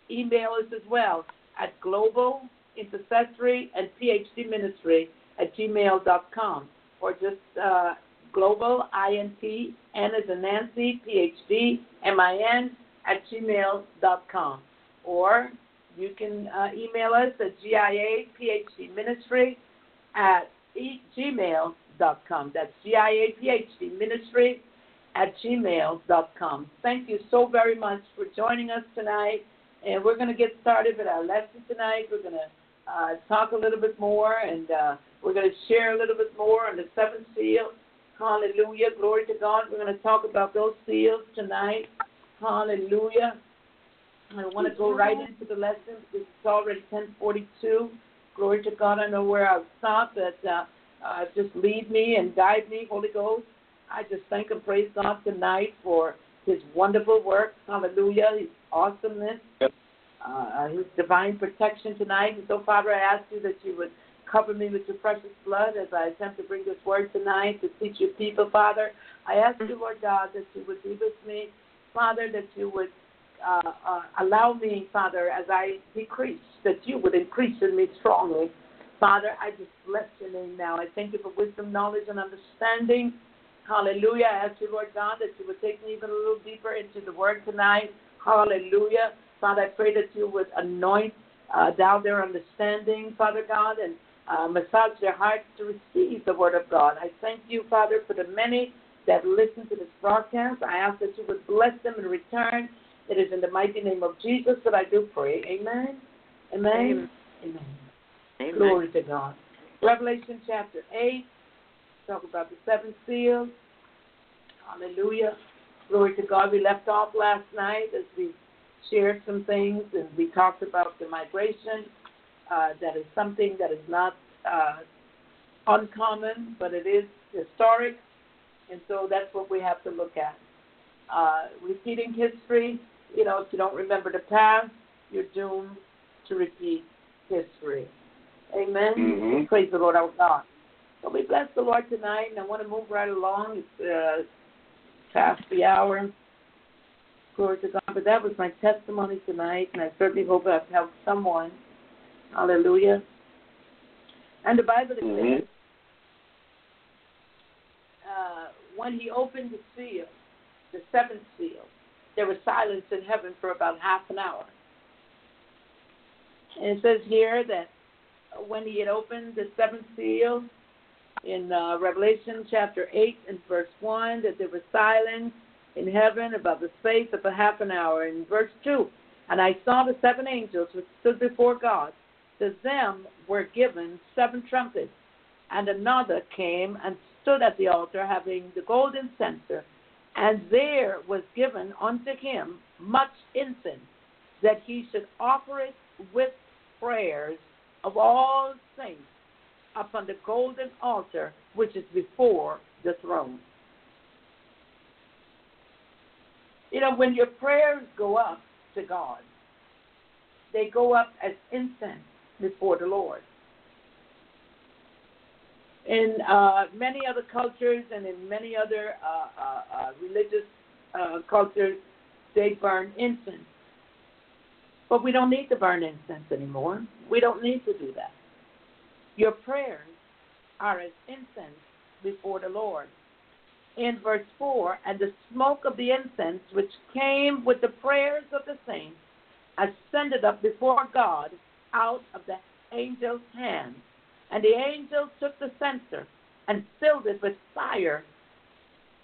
email us as well at global intercessory and phd ministry at gmail.com or just uh, global int n as nancy phd min at gmail.com or you can uh, email us at gia phd ministry at e- gmail.com that's gia phd ministry at gmail.com thank you so very much for joining us tonight and we're going to get started with our lesson tonight. We're going to uh, talk a little bit more, and uh, we're going to share a little bit more on the seventh seal. Hallelujah. Glory to God. We're going to talk about those seals tonight. Hallelujah. I want to go right into the lesson because it's already 1042. Glory to God. I know where I've stopped, but uh, uh, just lead me and guide me, Holy Ghost. I just thank and praise God tonight for His wonderful work. Hallelujah. His awesomeness. Uh, his divine protection tonight. And so, Father, I ask you that you would cover me with your precious blood as I attempt to bring this word tonight to teach your people, Father. I ask you, Lord God, that you would be with me, Father, that you would uh, uh, allow me, Father, as I decrease, that you would increase in me strongly. Father, I just bless your name now. I thank you for wisdom, knowledge, and understanding. Hallelujah. I ask you, Lord God, that you would take me even a little deeper into the word tonight. Hallelujah. Father, I pray that you would anoint uh, down their understanding, Father God, and uh, massage their hearts to receive the word of God. I thank you, Father, for the many that listen to this broadcast. I ask that you would bless them in return. It is in the mighty name of Jesus that I do pray. Amen. Amen. Amen. Amen. Glory to God. Revelation chapter 8. Talk about the seven seals. Hallelujah. Glory to God. We left off last night as we shared some things and we talked about the migration. Uh, that is something that is not uh, uncommon, but it is historic, and so that's what we have to look at. Uh, repeating history, you know, if you don't remember the past, you're doomed to repeat history. Amen. Mm-hmm. Praise the Lord our God. So we bless the Lord tonight, and I want to move right along. It's uh, past the hour. Glory to God. But that was my testimony tonight, and I certainly hope I've helped someone. Hallelujah. And the Bible says, mm-hmm. uh, when he opened the seal, the seventh seal, there was silence in heaven for about half an hour. And it says here that when he had opened the seventh seal, in uh, Revelation chapter 8 and verse 1, that there was silence in heaven about the space of a half an hour. In verse 2, and I saw the seven angels which stood before God. To them were given seven trumpets, and another came and stood at the altar having the golden censer, and there was given unto him much incense, that he should offer it with prayers of all saints upon the golden altar which is before the throne. You know, when your prayers go up to God, they go up as incense before the Lord. In uh, many other cultures and in many other uh, uh, uh religious uh, cultures, they burn incense. But we don't need to burn incense anymore. We don't need to do that. Your prayers are as incense before the Lord. In verse 4, and the smoke of the incense which came with the prayers of the saints ascended up before God out of the angel's hand. And the angel took the censer and filled it with fire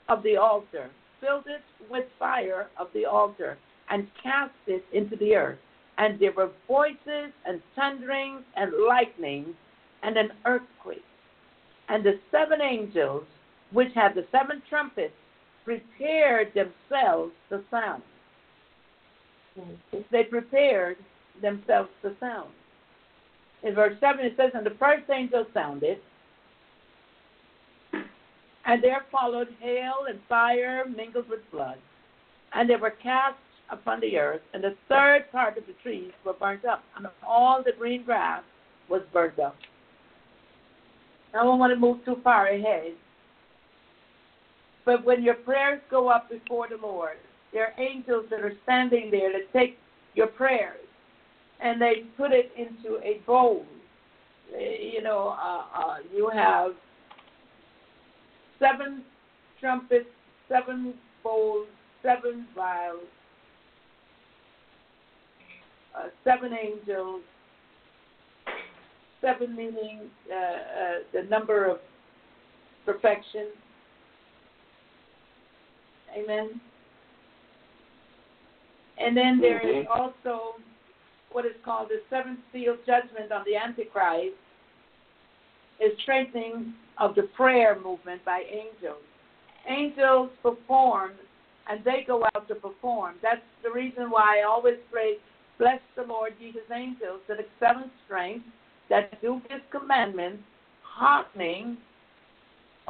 of the altar, filled it with fire of the altar, and cast it into the earth. And there were voices and thunderings and lightnings and an earthquake. And the seven angels, which had the seven trumpets, prepared themselves to sound. They prepared themselves to sound. In verse 7 it says, And the first angel sounded, and there followed hail and fire mingled with blood, and they were cast upon the earth, and the third part of the trees were burnt up, and all the green grass was burnt up. I don't want to move too far ahead. But when your prayers go up before the Lord, there are angels that are standing there to take your prayers and they put it into a bowl. You know, uh, uh, you have seven trumpets, seven bowls, seven vials, uh, seven angels, seven meaning uh, uh, the number of perfection. Amen. And then there is mm-hmm. also what is called the seventh seal judgment on the Antichrist, is strengthening of the prayer movement by angels. Angels perform and they go out to perform. That's the reason why I always pray, bless the Lord, ye his angels that excel in strength that do his commandments, hearkening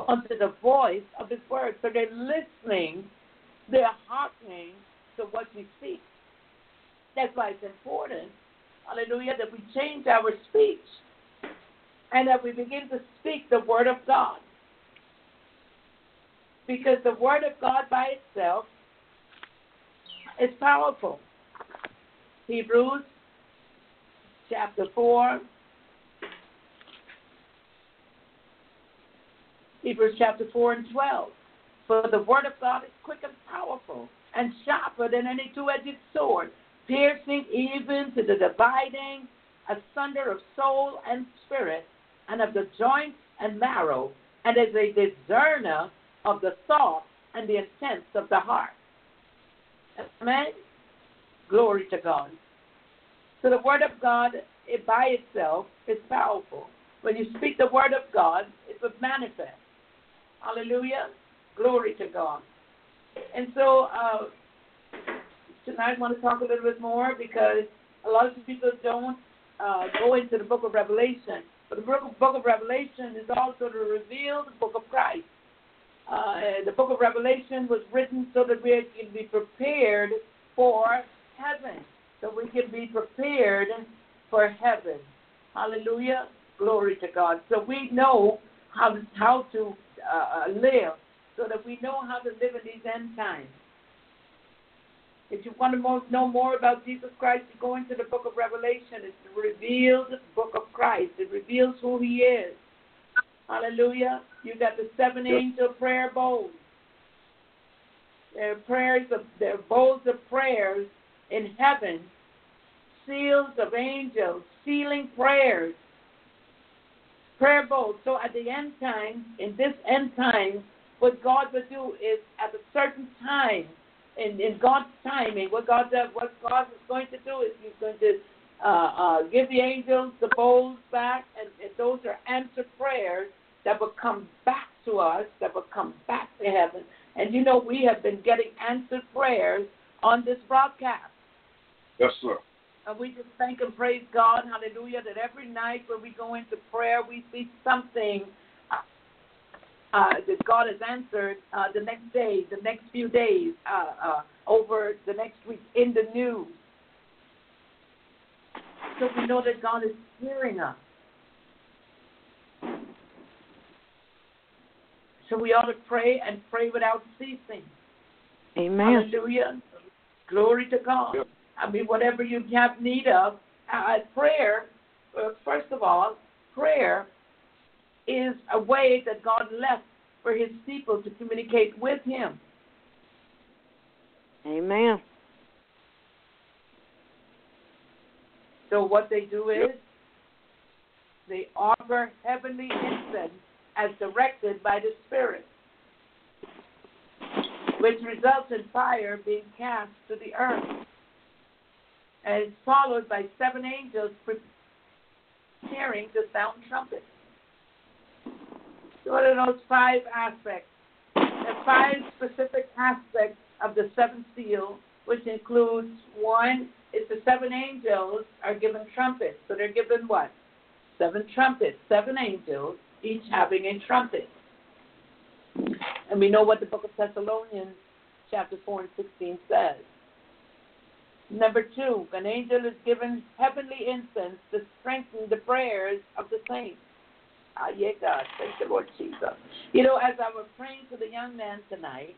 unto the voice of his word. So they're listening, they're hearkening to what we speak. That's why it's important, hallelujah, that we change our speech and that we begin to speak the word of God. Because the word of God by itself is powerful. Hebrews chapter 4. Hebrews chapter 4 and 12. For the word of God is quick and powerful and sharper than any two edged sword, piercing even to the dividing asunder of soul and spirit, and of the joints and marrow, and is a discerner of the thoughts and the intents of the heart. Amen? Glory to God. So the Word of God it by itself is powerful. When you speak the Word of God, it will manifest. Hallelujah. Glory to God. And so uh, tonight I want to talk a little bit more because a lot of people don't uh, go into the book of Revelation. But the book of, book of Revelation is also to reveal the book of Christ. Uh, the book of Revelation was written so that we can be prepared for heaven, so we can be prepared for heaven. Hallelujah. Glory to God. So we know how how to uh, uh, live, so that we know how to live in these end times. If you want to know more about Jesus Christ, you go into the book of Revelation. It's the revealed book of Christ. It reveals who He is. Hallelujah. You got the seven angel prayer bowls. They're prayers of they're bowls of prayers in heaven, seals of angels, sealing prayers, prayer bowls. So at the end time, in this end time, what God will do is at a certain time, in, in God's timing, what God does, what God is going to do is He's going to uh, uh, give the angels the bowls back, and, and those are answered prayers that will come back to us, that will come back to heaven. And you know, we have been getting answered prayers on this broadcast. Yes, sir. And we just thank and praise God, hallelujah, that every night when we go into prayer, we see something uh, that God has answered uh, the next day, the next few days, uh, uh, over the next week in the news. So we know that God is hearing us. So we ought to pray and pray without ceasing. Amen. Hallelujah. Glory to God. Yep. I mean, whatever you have need of, uh, prayer, uh, first of all, prayer is a way that God left for his people to communicate with him. Amen. So what they do is Yep. they offer heavenly incense as directed by the Spirit, which results in fire being cast to the earth. And it's followed by seven angels preparing the sound trumpets. So what are those five aspects? The five specific aspects of the seventh seal, which includes one is the seven angels are given trumpets. So they're given what? Seven trumpets, seven angels, each having a trumpet. And we know what the book of Thessalonians, chapter 4 and 16 says. Number two, an angel is given heavenly incense to strengthen the prayers of the saints. Ah, yeah, God. Thank the Lord Jesus. You know, as I was praying for the young man tonight,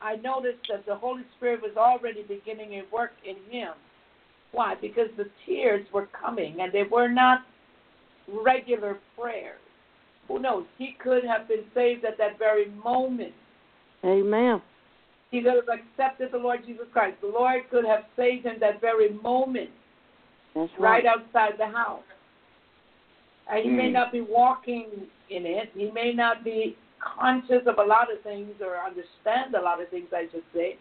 I noticed that the Holy Spirit was already beginning a work in him. Why? Because the tears were coming and they were not regular prayers. Who knows? He could have been saved at that very moment. Amen. He could have accepted the Lord Jesus Christ. The Lord could have saved him that very moment, right right. outside the house. And he may Mm. not be walking in it. He may not be conscious of a lot of things or understand a lot of things, I should say.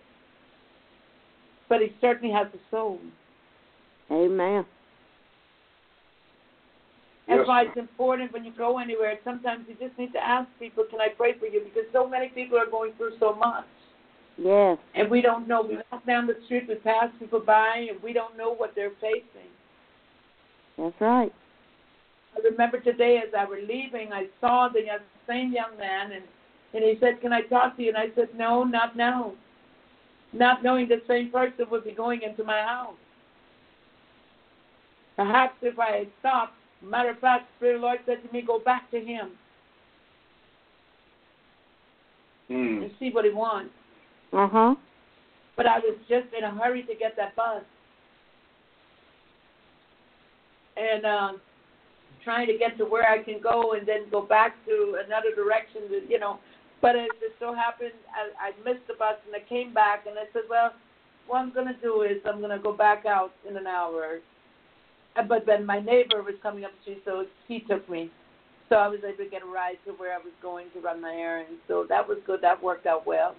But he certainly has a soul. Amen. That's Yes, why it's important when you go anywhere. Sometimes you just need to ask people, "Can I pray for you?" Because so many people are going through so much, Yes. and we don't know. We walk down the street, we pass people by, and we don't know what they're facing. That's right. I remember today as I were leaving, I saw the young, same young man, and and he said, "Can I talk to you?" And I said, "No, not now." Not knowing the same person would be going into my house. Perhaps if I had stopped, matter of fact, Spirit of the Lord said to me, "Go back to him Mm. and see what he wants." Huh. But I was just in a hurry to get that bus, and uh, trying to get to where I can go, and then go back to another direction. To, you know, but it just so happened I, I missed the bus, and I came back, and I said, "Well, what I'm gonna do is I'm gonna go back out in an hour." Uh, But then my neighbor was coming up the street, so he took me. So I was able to get a ride to where I was going to run my errands. So that was good. That worked out well.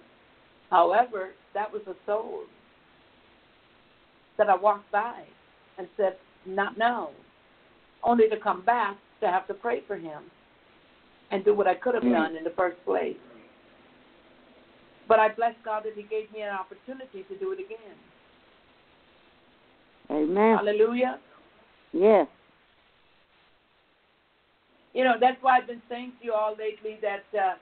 However, that was a soul that I walked by and said, Not now. Only to come back to have to pray for him and do what I could have Mm. done in the first place. But I bless God that He gave me an opportunity to do it again. Amen. Hallelujah. Yes. You know, that's why I've been saying to you all lately that uh,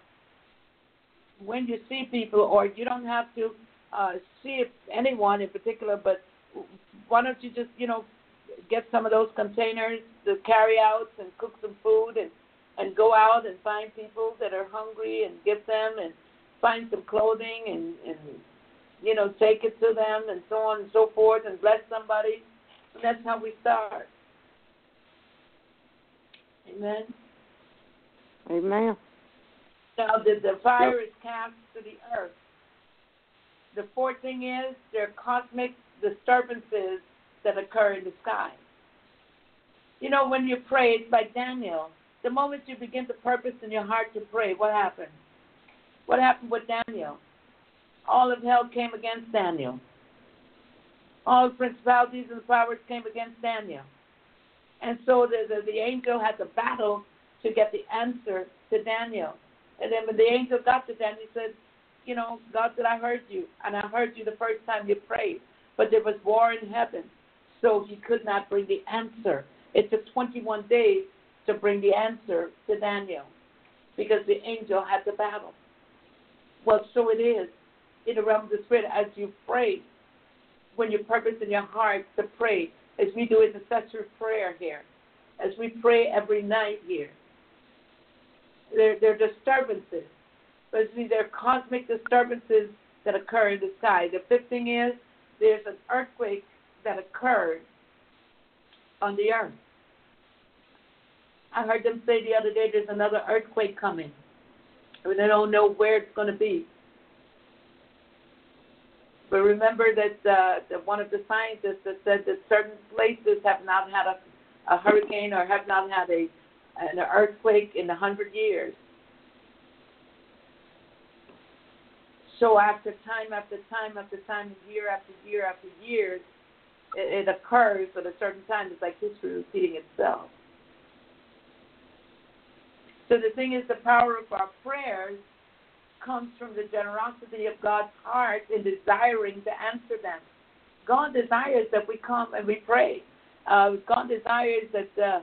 when you see people, or you don't have to uh, see anyone in particular, but why don't you just, you know, get some of those containers, the carry outs, and cook some food and, and go out and find people that are hungry and give them and find some clothing and, and, you know, take it to them and so on and so forth and bless somebody. And that's how we start. Amen. Amen. Now the, the fire is cast to the earth. The fourth thing is there are cosmic disturbances that occur in the sky. You know, when you pray, it's like Daniel. The moment you begin to purpose in your heart to pray, what happened? What happened with Daniel? All of hell came against Daniel. All the principalities and powers came against Daniel. And so the, the, the angel had to battle to get the answer to Daniel. And then when the angel got to Daniel, he said, You know, God said, I heard you, and I heard you the first time you prayed, but there was war in heaven, so he could not bring the answer. It took 21 days to bring the answer to Daniel because the angel had to battle. Well, so it is in the realm of the Spirit as you pray, when you purpose in your heart to pray, as we do in the intercessory prayer here, as we pray every night here. There are disturbances. But see, there are cosmic disturbances that occur in the sky. The fifth thing is there's an earthquake that occurred on the earth. I heard them say the other day there's another earthquake coming. And they don't know where it's going to be. But remember that uh, that one of the scientists that said that certain places have not had a, a hurricane or have not had a an earthquake in a hundred years. So after time after time after time, year after year after year, it, it occurs at a certain time. It's like history repeating itself. So the thing is, the power of our prayers comes from the generosity of God's heart in desiring to answer them. God desires that we come and we pray. Uh, God desires that, uh,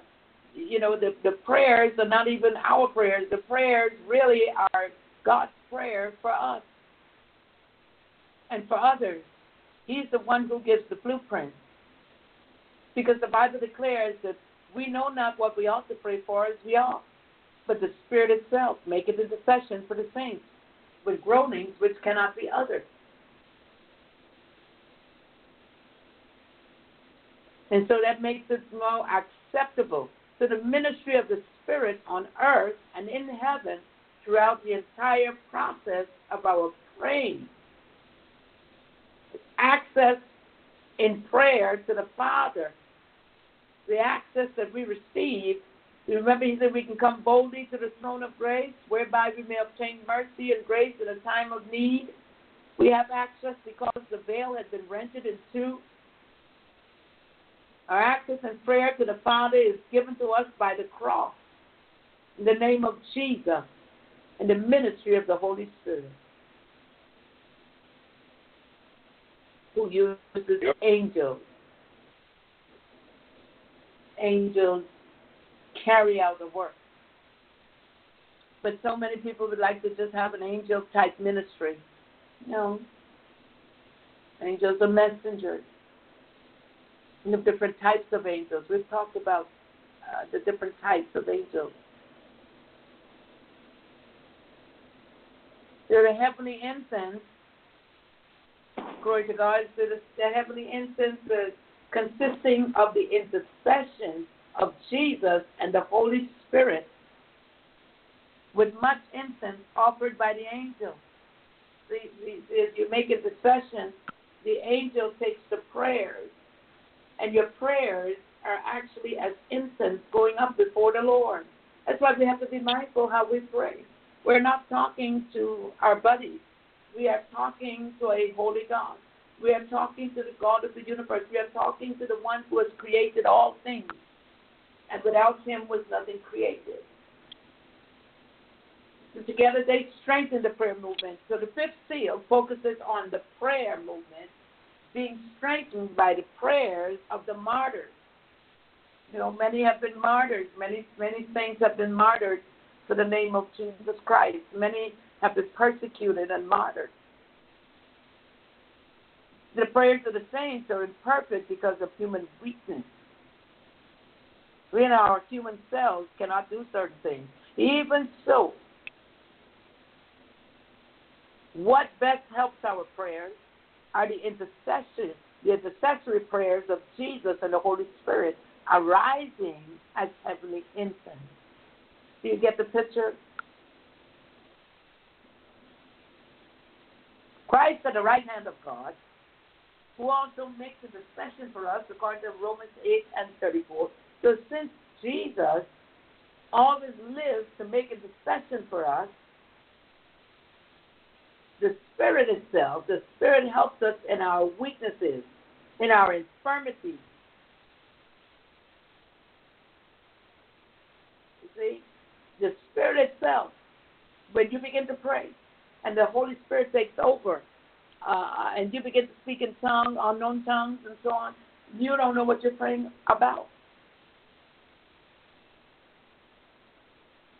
you know, the, the prayers are not even our prayers. The prayers really are God's prayer for us and for others. He's the one who gives the blueprint. Because the Bible declares that we know not what we ought to pray for as we ought, but the Spirit itself maketh intercession for the saints with groanings which cannot be uttered. And so that makes it more acceptable to the ministry of the Spirit on earth and in heaven throughout the entire process of our praying. Access in prayer to the Father, the access that we receive you remember he said we can come boldly to the throne of grace, whereby we may obtain mercy and grace in a time of need. We have access because the veil has been rented in two. Our access and prayer to the Father is given to us by the cross, in the name of Jesus, and the ministry of the Holy Spirit, who uses angels. angels carry out the work. But so many people would like to just have an angel type ministry. No. Angels are messengers. The different types of angels. We've talked about uh, the different types of angels. They're the heavenly incense. Glory to God. They're the, the heavenly incense consisting of the intercession of Jesus and the Holy Spirit with much incense offered by the angel. The, the, if you make intercession, the angel takes the prayers, and your prayers are actually as incense going up before the Lord. That's why we have to be mindful how we pray. We're not talking to our buddies. We are talking to a holy God. We are talking to the God of the universe. We are talking to the one who has created all things. And without him was nothing created. So together they strengthen the prayer movement. So the fifth seal focuses on the prayer movement being strengthened by the prayers of the martyrs. You know, many have been martyred. Many many saints have been martyred for the name of Jesus Christ. Many have been persecuted and martyred. The prayers of the saints are imperfect because of human weakness. We in our human selves cannot do certain things. Even so, what best helps our prayers are the intercession, the intercessory prayers of Jesus and the Holy Spirit arising as heavenly incense. Do you get the picture? Christ at the right hand of God, who also makes intercession for us according to Romans 8 and 34. So since Jesus always lives to make intercession for us, Spirit itself, the Spirit helps us in our weaknesses, in our infirmities. You see, the Spirit itself, when you begin to pray, and the Holy Spirit takes over, uh, and you begin to speak in tongues, unknown tongues, and so on, you don't know what you're praying about.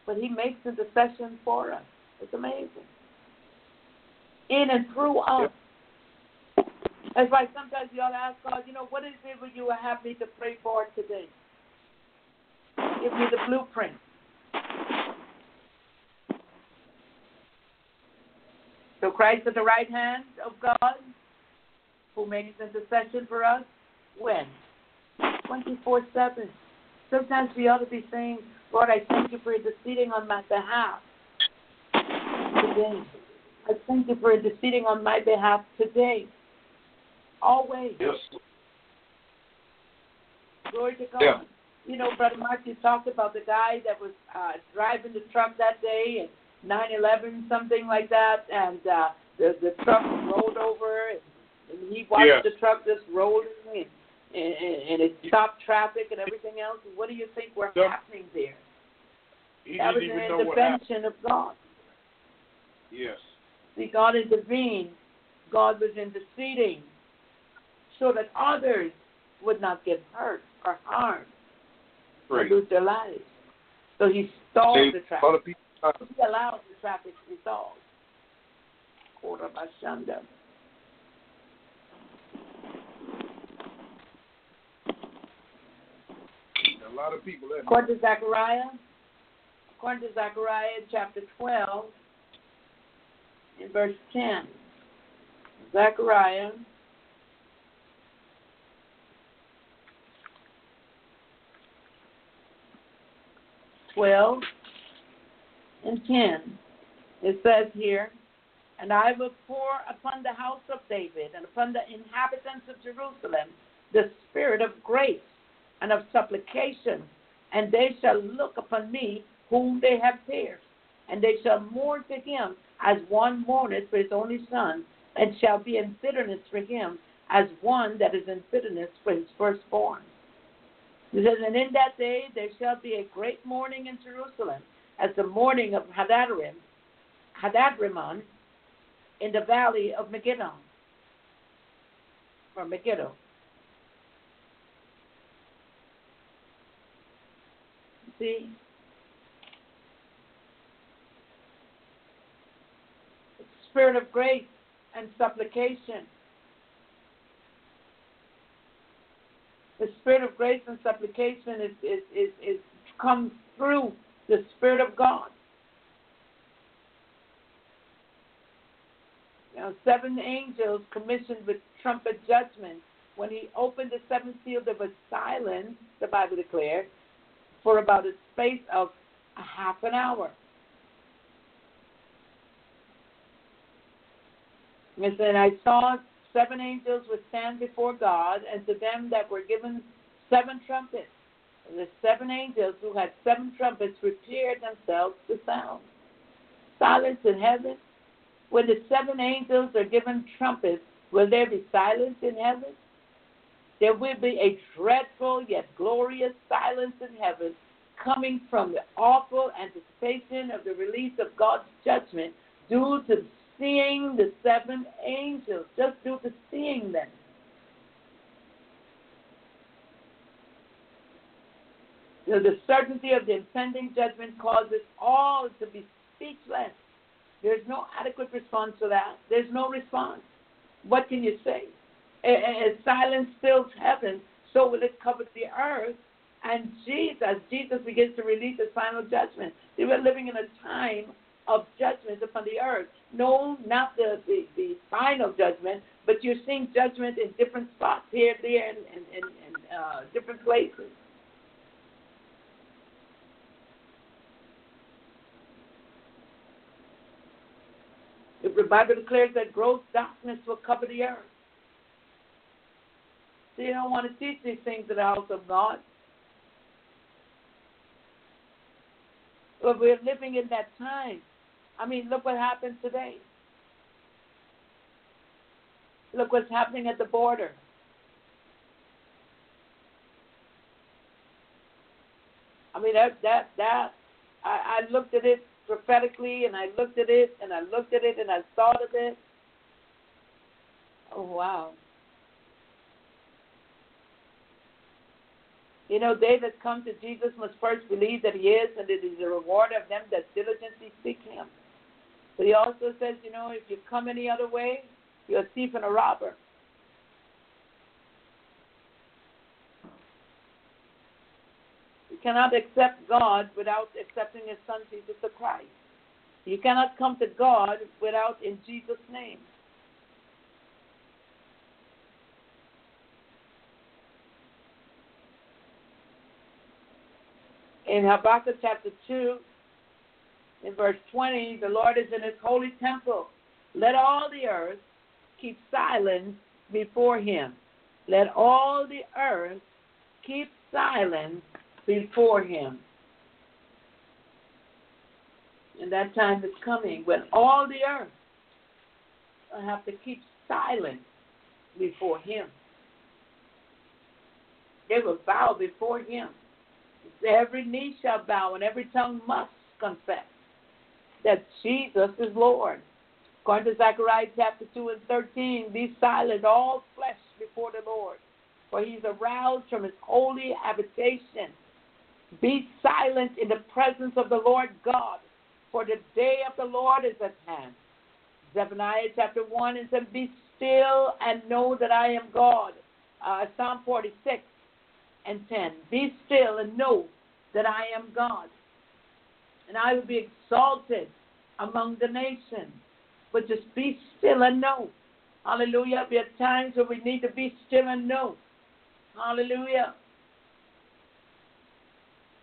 But He makes intercession for us. It's amazing in and through us. That's why sometimes you ought to ask God, you know, what is it would you have me to pray for today? Give me the blueprint. So Christ at the right hand of God, who makes intercession for us, when? 24 7. Sometimes we ought to be saying, Lord, I thank you for interceding on my behalf today. I thank you for interceding on my behalf today. Always. Yes. Glory to God. Yeah. You know, Brother Mark, you talked about the guy that was uh, driving the truck that day and 9/11, something like that, and uh, the the truck rolled over, and, and he watched the truck just rolling, and, and and it stopped traffic and everything else. What do you think were Yeah. happening there? He that was an even know what intervention of God. Yes. See, God intervened. God was interceding so that others would not get hurt or harmed or Great. lose their lives. So he stalled See, the traffic. lot of people. He allowed the traffic to be stalled. Quarter by Shunda. A lot of people. According to Zechariah, according to Zechariah chapter 12, in verse 10, Zechariah. Twelve and ten. It says here, and I will pour upon the house of David and upon the inhabitants of Jerusalem the spirit of grace and of supplication, and they shall look upon me whom they have pierced, and they shall mourn for him as one mourneth for his only son, and shall be in bitterness for him as one that is in bitterness for his firstborn. It says, And in that day there shall be a great mourning in Jerusalem, as the mourning of Hadadrim, Hadadrimmon, in the valley of Megiddo, or Megiddo. See? Spirit of grace and supplication. The spirit of grace and supplication is, is, is, is comes through the Spirit of God. Now, seven angels commissioned with trumpet judgment. When he opened the seventh seal, there was silence, the Bible declared, for about a space of a half an hour. It said, I saw seven angels would stand before God, and to them that were given seven trumpets. And the seven angels who had seven trumpets prepared themselves to sound. Silence in heaven. When the seven angels are given trumpets, will there be silence in heaven? There will be a dreadful yet glorious silence in heaven coming from the awful anticipation of the release of God's judgment due to seeing the seven angels, just due to seeing them. You know, the certainty of the impending judgment causes all to be speechless. There's no adequate response to that. There's no response. What can you say? As silence fills heaven, so will it cover the earth. And Jesus, Jesus begins to release his final judgment. They were living in a time of judgment upon the earth. No, not the, the, the final judgment, but you're seeing judgment in different spots here, there, and, and, and, and uh, different places. The Bible declares that gross darkness will cover the earth. You don't want to teach these things in the house of God. But we're living in that time. I mean, look what happened today. Look what's happening at the border. I mean that that that I, I looked at it prophetically and I looked at it and I looked at it and I thought of it. Oh wow. You know, they that come to Jesus must first believe that he is and that he's a rewarder of them that diligently seek him. But he also says, you know, if you come any other way, you're a thief and a robber. You cannot accept God without accepting his son, Jesus the Christ. You cannot come to God without in Jesus' name. In Habakkuk chapter 2, in verse 20, the Lord is in his holy temple. Let all the earth keep silence before him. Let all the earth keep silence before him. And that time is coming when all the earth will have to keep silent before him. They will bow before him. Every knee shall bow and every tongue must confess that Jesus is Lord. According to Zechariah chapter 2 and 13, be silent, all flesh before the Lord, for he's aroused from his holy habitation. Be silent in the presence of the Lord God, for the day of the Lord is at hand. Zephaniah chapter 1 and said, Be still and know that I am God. Uh, Psalm 46 and 10. Be still and know that I am God and I will be exalted among the nations. But just be still and know. Hallelujah. There are times where we need to be still and know. Hallelujah.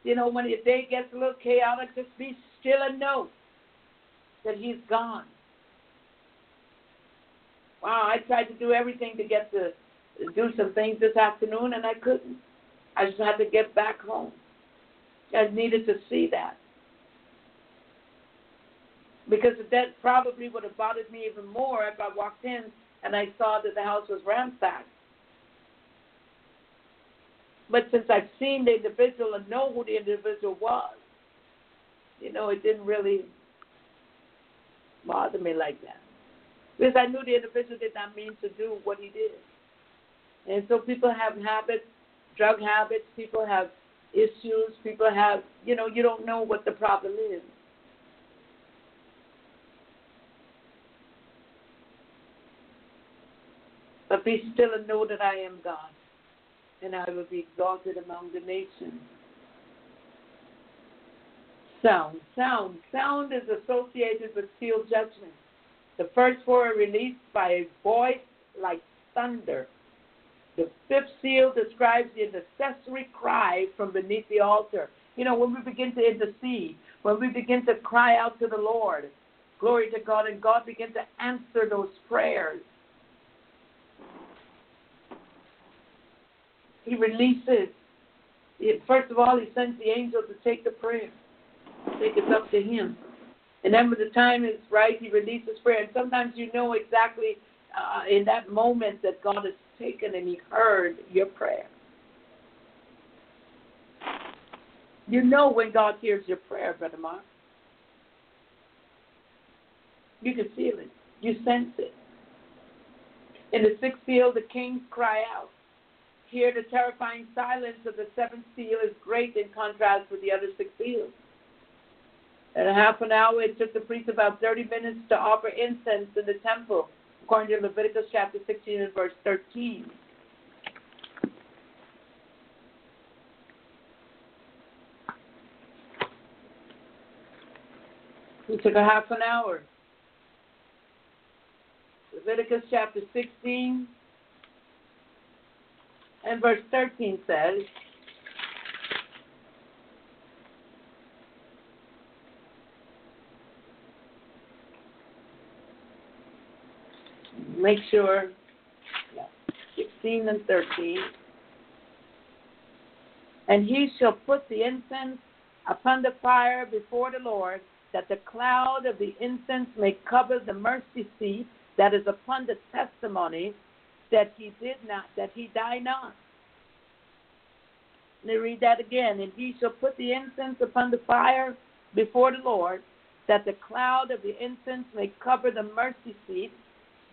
You know, when your day gets a little chaotic, just be still and know that He's gone. Wow, I tried to do everything to get to do some things this afternoon, and I couldn't. I just had to get back home. I needed to see that because that probably would have bothered me even more if I walked in and I saw that the house was ransacked. But since I've seen the individual and know who the individual was, you know, it didn't really bother me like that. Because I knew the individual did not mean to do what he did. And so people have habits, drug habits, people have issues. People have, you know, you don't know what the problem is. But be still and know that I am God, and I will be exalted among the nations. Sound, sound, sound is associated with seal judgment. The first four are released by a voice like thunder. The fifth seal describes the intercessory cry from beneath the altar. You know, when we begin to intercede, when we begin to cry out to the Lord, glory to God, and God begin to answer those prayers. He releases. First of all, he sends the angel to take the prayer, take it up to him. And then when the time is right, he releases prayer. And sometimes you know exactly uh, in that moment that God has taken and he heard your prayer. You know when God hears your prayer, Brother Mark. You can feel it. You sense it. In the sixth seal, the kings cry out. Here, the terrifying silence of the seventh seal is great in contrast with the other six seals. In a half an hour, it took the priest about 30 minutes to offer incense in the temple, according to Leviticus chapter 16 and verse 13. It took a half an hour. Leviticus chapter 16 and verse 13 says, make sure, yeah, 16 and 13. And he shall put the incense upon the fire before the Lord, that the cloud of the incense may cover the mercy seat that is upon the testimony that he did not, that he died not. Let me read that again. And he shall put the incense upon the fire before the Lord, that the cloud of the incense may cover the mercy seat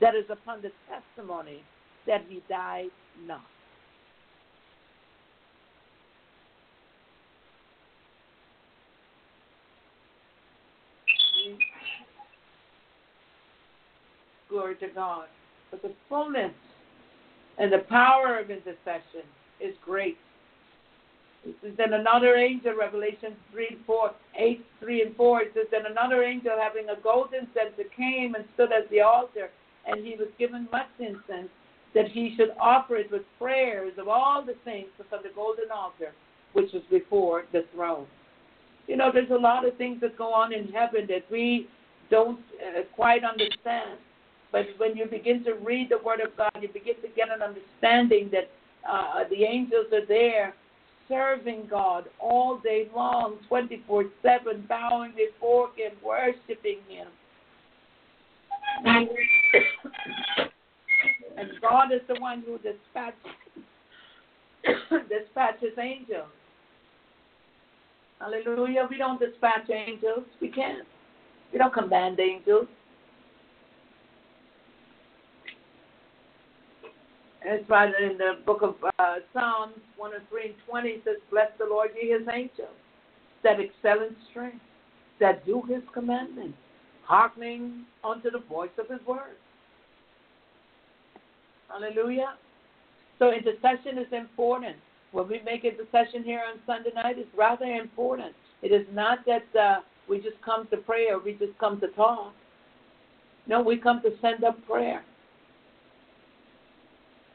that is upon the testimony that he died not. Glory to God. But the fullness and the power of intercession is great. This is then another angel, Revelation 3, 4, 8, 3 and 4. It says, Then another angel having a golden censer came and stood at the altar, and he was given much incense, that he should offer it with prayers of all the saints upon the golden altar, which was before the throne. You know, there's a lot of things that go on in heaven that we don't uh, quite understand. But when you begin to read the Word of God, you begin to get an understanding that uh, the angels are there serving God all day long, 24 7, bowing before Him, worshiping Him. and God is the one who dispatches, dispatches angels. Hallelujah. We don't dispatch angels. We can't. We don't command angels. It's right in the book of uh, Psalms 103 and 20 it says, Bless the Lord, ye his angels, that excel in strength, that do his commandments, hearkening unto the voice of his word. Hallelujah. So intercession is important. When we make intercession here on Sunday night, it's rather important. It is not that uh, we just come to pray or we just come to talk. No, we come to send up prayer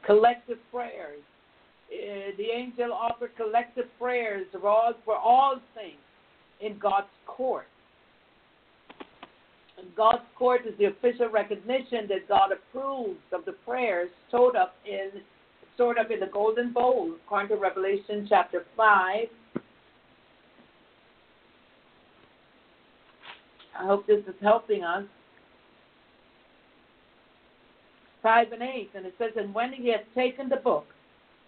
collective prayers. Uh, the angel offered collective prayers for all, for all things in God's court. And God's court is the official recognition that God approves of the prayers stored up in stored up in the golden bowl, according to Revelation chapter five. I hope this is helping us. 5 and 8. And it says, And when he had taken the book,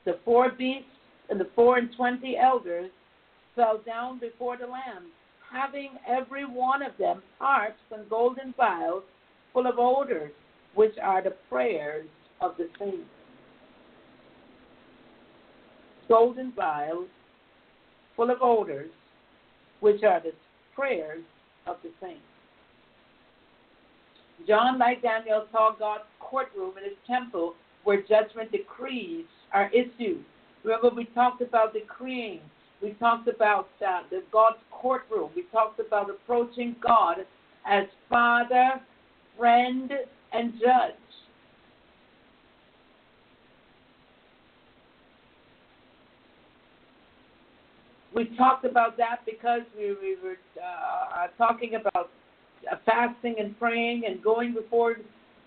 the four beasts and the four and twenty elders fell down before the Lamb, having every one of them harps and golden vials full of odors, which are the prayers of the saints. Golden vials full of odors, which are the prayers of the saints. John, like Daniel, saw God's courtroom in his temple where judgment decrees are issued. Remember, we talked about decreeing. We talked about uh, the God's courtroom. We talked about approaching God as Father, friend, and judge. We talked about that because we, we were uh, talking about Uh, fasting and praying and going before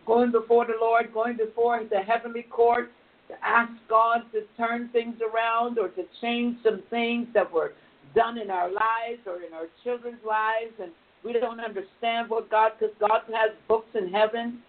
going before the Lord, going before the heavenly court to ask God to turn things around or to change some things that were done in our lives or in our children's lives. And we don't understand what God because God has books in heaven.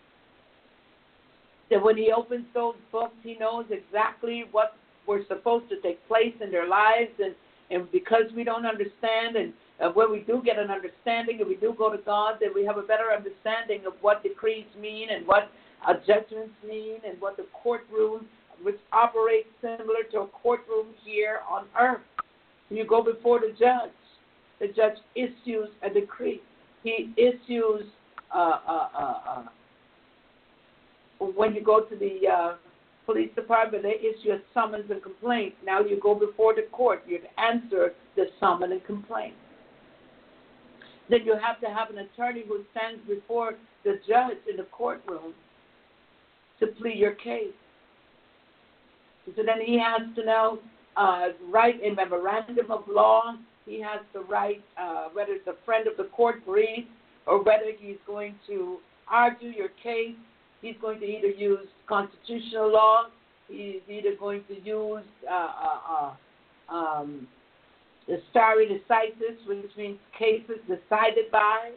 That when he opens those books he knows exactly what we're supposed to take place in their lives. And and because we don't understand, and uh, when we do get an understanding, and we do go to God, then we have a better understanding of what decrees mean and what uh, judgments mean and what the courtroom, which operates similar to a courtroom here on earth. You go before the judge. The judge issues a decree. He issues uh, uh, uh, uh when you go to the uh, police department, they issue a summons and complaint. Now you go before the court, you answer the summons and complaint. Then you have to have an attorney who stands before the judge in the courtroom to plead your case. So then he has to now uh, write a memorandum of law. He has to write uh, whether it's a friend of the court brief or whether he's going to argue your case He's going to either use constitutional law, he's either going to use uh, uh, uh, um, the stare decisis, which means cases decided by,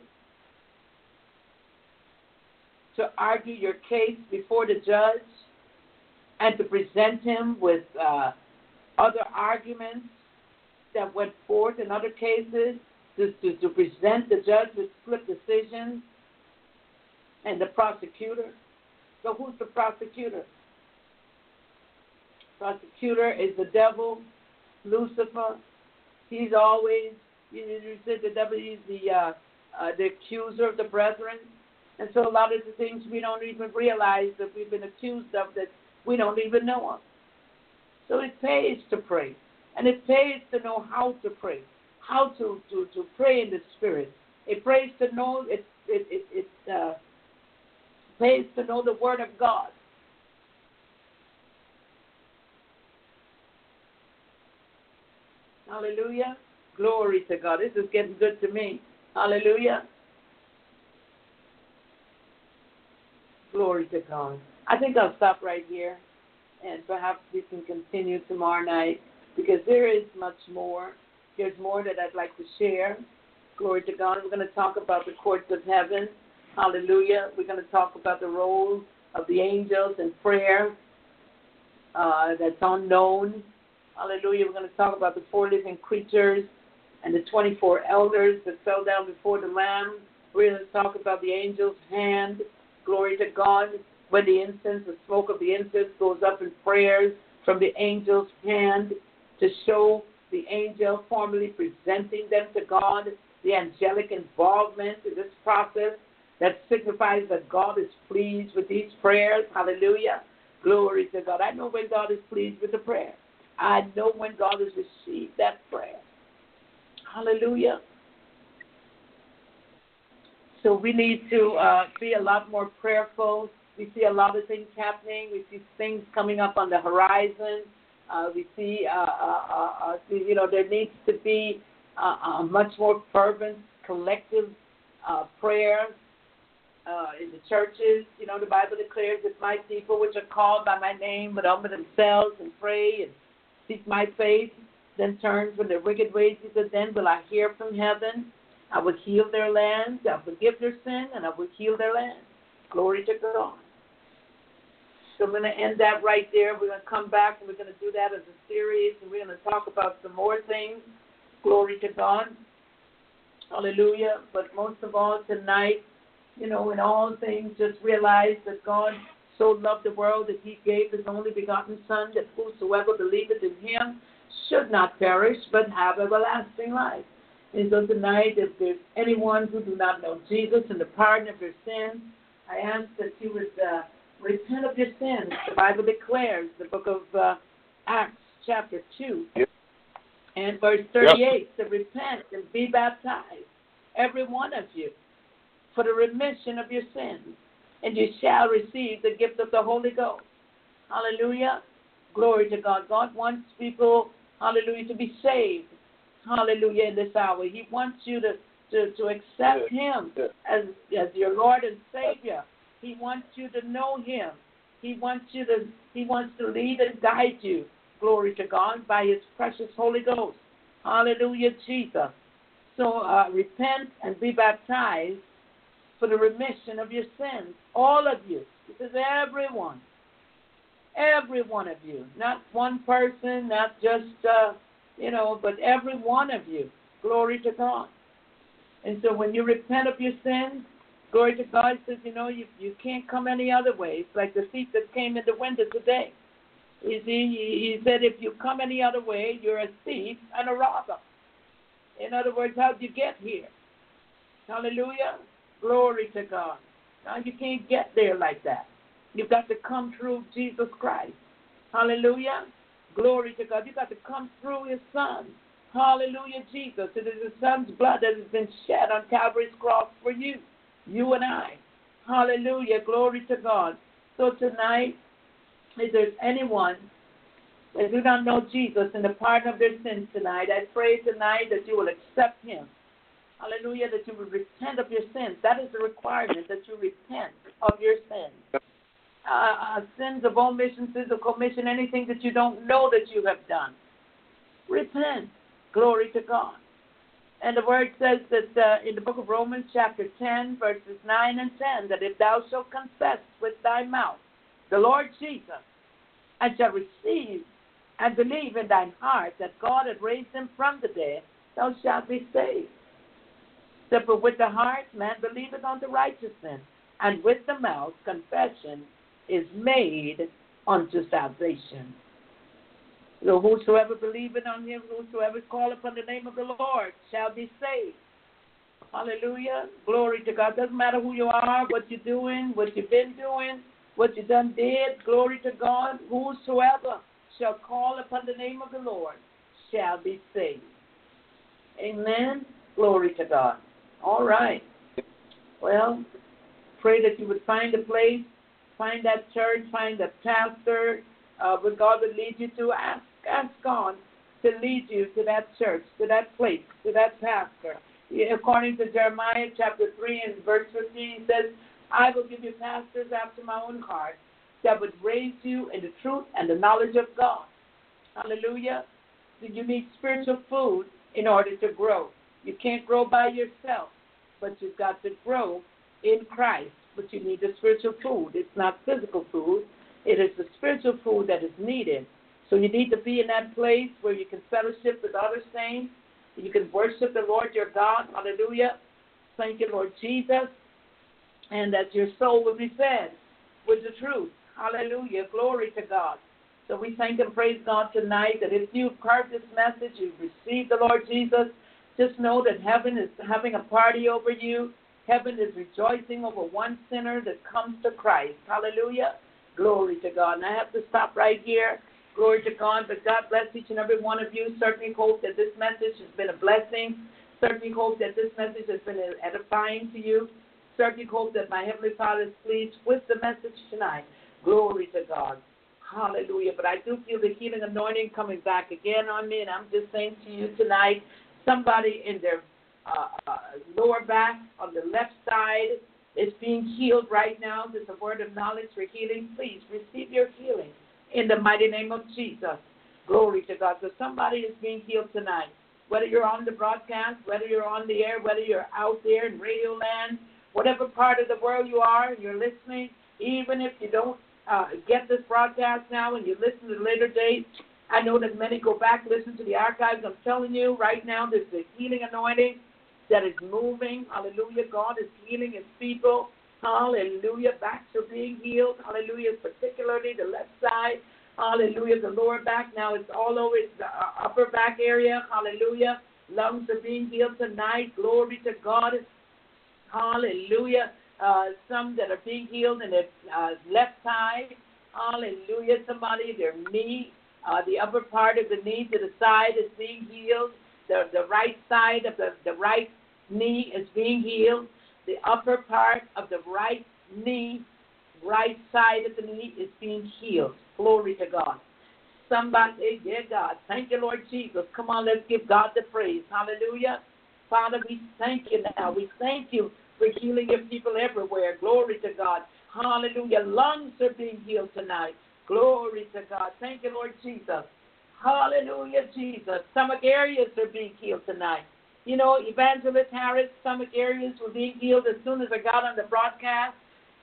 to argue your case before the judge and to present him with uh, other arguments that went forth in other cases, to, to, to present the judge with split decisions and the prosecutor. So who's the prosecutor? Prosecutor is the devil, Lucifer. He's always, you, said the devil is the uh, uh, the accuser of the brethren. And so a lot of the things we don't even realize that we've been accused of that we don't even know of. So it pays to pray. And it pays to know how to pray, how to, to, to pray in the Spirit. It pays to know it, it, it, it uh, pays to know the Word of God. Hallelujah. Glory to God. This is getting good to me. Hallelujah. Glory to God. I think I'll stop right here and perhaps we can continue tomorrow night because there is much more. There's more that I'd like to share. Glory to God. We're going to talk about the courts of heaven. Hallelujah. We're going to talk about the role of the angels in prayer uh, that's unknown. Hallelujah. We're going to talk about the four living creatures and the 24 elders that fell down before the Lamb. We're going to talk about the angel's hand. Glory to God. When the incense, the smoke of the incense goes up in prayers from the angel's hand to show the angel formally presenting them to God, the angelic involvement in this process that signifies that God is pleased with these prayers. Hallelujah. Glory to God. I know when God is pleased with the prayer. I know when God has received that prayer. Hallelujah. So we need to uh, be a lot more prayerful. We see a lot of things happening. We see things coming up on the horizon. Uh, we see, uh, uh, uh, uh you know, there needs to be a much more fervent, collective prayer in the churches. You know, the Bible declares that my people, which are called by my name, would humble themselves and pray and seek my face, then turn from their wicked ways. He Then will I hear from heaven. I will heal their land. I will forgive their sin, and I will heal their land. Glory to God. So I'm going to end that right there. We're going to come back and we're going to do that as a series, and we're going to talk about some more things. Glory to God. Hallelujah. But most of all, tonight, you know, in all things, just realize that God so loved the world that he gave his only begotten Son, that whosoever believeth in him should not perish but have everlasting life. And so tonight, if there's anyone who do not know Jesus and the pardon of their sins, I ask that you would uh, repent of your sins. The Bible declares, the book of uh, Acts, chapter 2, Yep. and verse 38, to repent and be baptized, every one of you, for the remission of your sins, and you shall receive the gift of the Holy Ghost. Hallelujah. Glory to God. God wants people, hallelujah, to be saved. Hallelujah in this hour. He wants you to, to, to accept Him as, as your Lord and Savior. He wants you to know Him. He wants you to He wants to lead and guide you. Glory to God by His precious Holy Ghost. Hallelujah, Jesus. So uh, repent and be baptized for the remission of your sins. All of you. This is everyone. Every one of you. Not one person, not just, uh, you know, but every one of you. Glory to God. And so when you repent of your sins, glory to God says, you know, you, you can't come any other way. It's like the thief that came in the window today. You see, he, he said, if you come any other way, you're a thief and a robber. In other words, how'd you get here? Hallelujah. Glory to God. Now you can't get there like that. You've got to come through Jesus Christ. Hallelujah. Glory to God. You've got to come through his son. Hallelujah, Jesus. It is his son's blood that has been shed on Calvary's cross for you, you and I. Hallelujah. Glory to God. So tonight, if there's anyone that do not know Jesus and the pardon of their sins tonight, I pray tonight that you will accept him. Hallelujah, that you would repent of your sins. That is the requirement, that you repent of your sins. Uh, uh, sins of omission, sins of commission, anything that you don't know that you have done. Repent. Glory to God. And the word says that uh, in the book of Romans, chapter 10, verses 9 and 10, that if thou shalt confess with thy mouth the Lord Jesus, and shalt receive and believe in thine heart that God hath raised him from the dead, thou shalt be saved. For with the heart man believeth unto righteousness, and with the mouth confession is made unto salvation. So whosoever believeth on him, whosoever call upon the name of the Lord shall be saved. Hallelujah. Glory to God. Doesn't matter who you are, what you're doing, what you've been doing, what you done did. Glory to God. Whosoever shall call upon the name of the Lord shall be saved. Amen. Glory to God. All right. Well, pray that you would find a place, find that church, find a pastor, uh, where God would lead you to. Ask, ask God to lead you to that church, to that place, to that pastor. According to Jeremiah chapter 3 and verse 15, he says, I will give you pastors after my own heart that would raise you in the truth and the knowledge of God. Hallelujah. You need spiritual food in order to grow. You can't grow by yourself, but you've got to grow in Christ. But you need the spiritual food. It's not physical food, it is the spiritual food that is needed. So you need to be in that place where you can fellowship with other saints. You can worship the Lord your God. Hallelujah. Thank you, Lord Jesus. And that your soul will be fed with the truth. Hallelujah. Glory to God. So we thank and praise God tonight that if you've heard this message, you've received the Lord Jesus, just know that heaven is having a party over you. Heaven is rejoicing over one sinner that comes to Christ. Hallelujah. Glory to God. And I have to stop right here. Glory to God. But God bless each and every one of you. Certainly hope that this message has been a blessing. Certainly hope that this message has been edifying to you. Certainly hope that my Heavenly Father is pleased with the message tonight. Glory to God. Hallelujah. But I do feel the healing anointing coming back again on me. And I'm just saying to you tonight, somebody in their uh, uh, lower back on the left side is being healed right now. There's a word of knowledge for healing. Please receive your healing in the mighty name of Jesus. Glory to God. So somebody is being healed tonight. Whether you're on the broadcast, whether you're on the air, whether you're out there in radio land, whatever part of the world you are and you're listening, even if you don't uh, get this broadcast now and you listen to later date, I know that many go back, listen to the archives. I'm telling you right now, there's a healing anointing that is moving. Hallelujah. God is healing his people. Hallelujah. Backs are being healed. Hallelujah. Particularly the left side. Hallelujah. The lower back now it's all over it's the uh, upper back area. Hallelujah. Lungs are being healed tonight. Glory to God. Hallelujah. Uh, some that are being healed in their uh, left side. Hallelujah. Somebody, their knee, uh, the upper part of the knee to the side is being healed. The, the right side of the, the right knee is being healed. The upper part of the right knee, right side of the knee is being healed. Glory to God. Somebody, dear God, thank you, Lord Jesus. Come on, let's give God the praise. Hallelujah. Father, we thank you now. We thank you for healing your people everywhere. Glory to God. Hallelujah. Lungs are being healed tonight. Glory to God. Thank you, Lord Jesus. Hallelujah, Jesus. Stomach areas are being healed tonight. You know, Evangelist Harris, stomach areas were being healed as soon as I got on the broadcast.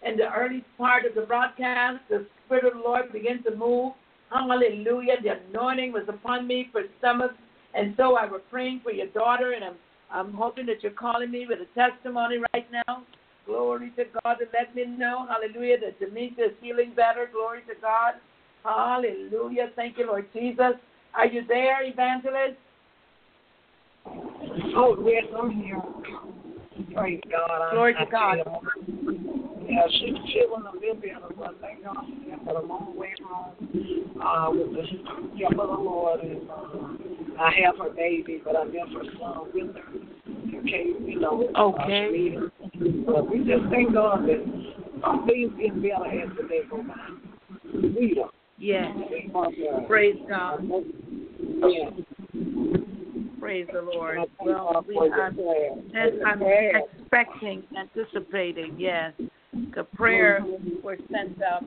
And the early part of the broadcast, the Spirit of the Lord began to move. Hallelujah. The anointing was upon me for stomach. And so I was praying for your daughter, and I'm I'm hoping that you're calling me with a testimony right now. Glory to God to let me know, hallelujah, that Demetria is feeling better. Glory to God. Hallelujah. Thank you, Lord Jesus. Are you there, evangelist? Oh, yes, I'm here. Praise God. Glory I, to God. Yeah, she she was a little bit thing on yeah, but I'm on the way home uh with the help of the Lord and uh, I have her baby but I left her son with her. Okay, you know. Okay. Uh, but we just thank God that some things getting better as the day by. We don't. Yes. We want to- Praise God. Yeah. Praise the Lord. Well, we are, I'm expecting, anticipating, yes. The prayer was sent up,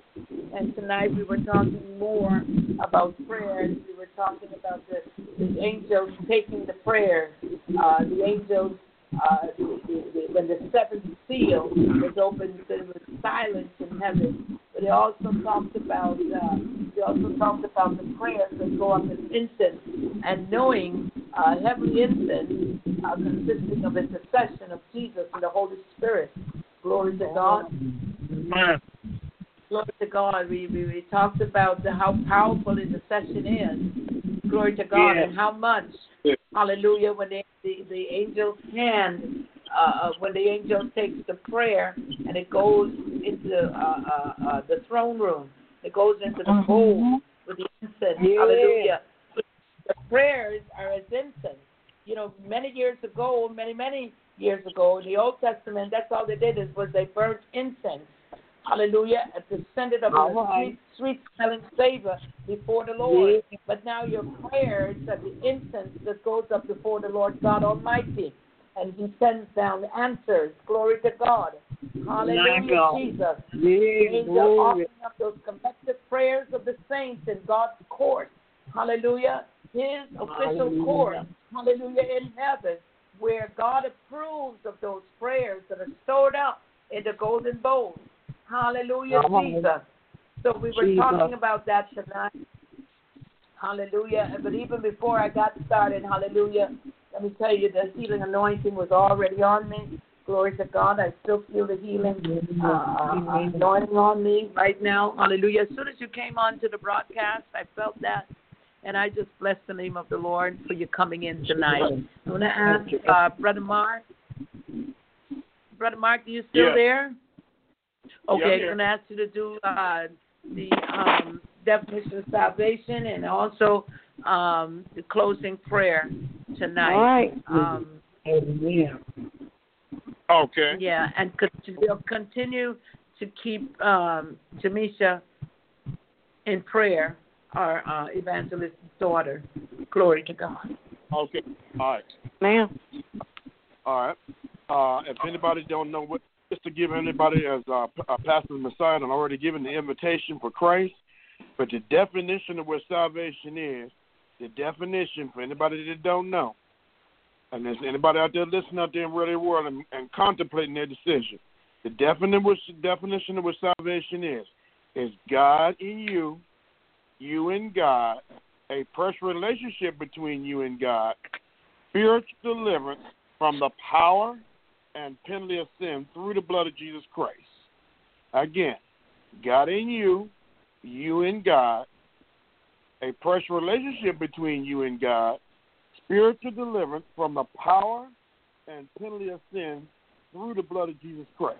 and tonight we were talking more about prayers. We were talking about the, the angels taking the prayer. Uh, the angels, uh, the, the, the, when the seventh seal was opened, there was silence in heaven. But it also talks about, uh, they also talked about the prayers that go up as incense, and knowing uh, heavenly incense uh, consisting of intercession of Jesus and the Holy Spirit. Glory to God. Glory to God. We, we, we talked about the, how powerful intercession is. Glory to God Yes. and how much. Yes. Hallelujah. When the, the, the angel's hand, uh, when the angel takes the prayer and it goes into uh, uh, uh, the throne room, it goes into the bowl with the incense. Yes. Hallelujah. The prayers are as incense. You know, many years ago, many, many years ago, in the Old Testament, that's all they did is was they burnt incense. Hallelujah. It up All in a sweet, sweet smelling savor before the Lord. Yes. But now your prayers are the incense that goes up before the Lord God Almighty. And He sends down answers. Glory to God. Hallelujah, God. Jesus. The Yes, glory. offering up those collective prayers of the saints in God's court. Hallelujah. His official Hallelujah. court. Hallelujah. In heaven, where God approves of those prayers that are stored up in the golden bowl. Hallelujah, Hallelujah. Jesus. So we were Jesus. talking about that tonight. Hallelujah. But even before I got started, hallelujah, let me tell you, the healing anointing was already on me. Glory to God. I still feel the healing uh, uh, anointing on me right now. Hallelujah. As soon as you came on to the broadcast, I felt that. And I just bless the name of the Lord for you coming in tonight. I want to ask uh, Brother Mark. Brother Mark, are you still Yes. there? I'm Okay, I'm going to ask you to do uh, the um, definition of salvation and also um, the closing prayer tonight. All right. Um, Amen. Okay. yeah, and con- we'll continue to keep um, Jamisha in prayer, our uh, evangelist's daughter. Glory to God. Okay. All right. Ma'am. All right. Uh, if anybody don't know what, just to give anybody as uh, P- uh, Pastor Massiah, and already given the invitation for Christ, but the definition of what salvation is, the definition for anybody that don't know, and there's anybody out there listening out there in really world and, and contemplating their decision, the definition of what salvation is, is God in you, you and God, a personal relationship between you and God, spiritual deliverance from the power and penalty of sin through the blood of Jesus Christ. Again, God in you, you in God, a personal relationship between you and God, spiritual deliverance from the power and penalty of sin through the blood of Jesus Christ.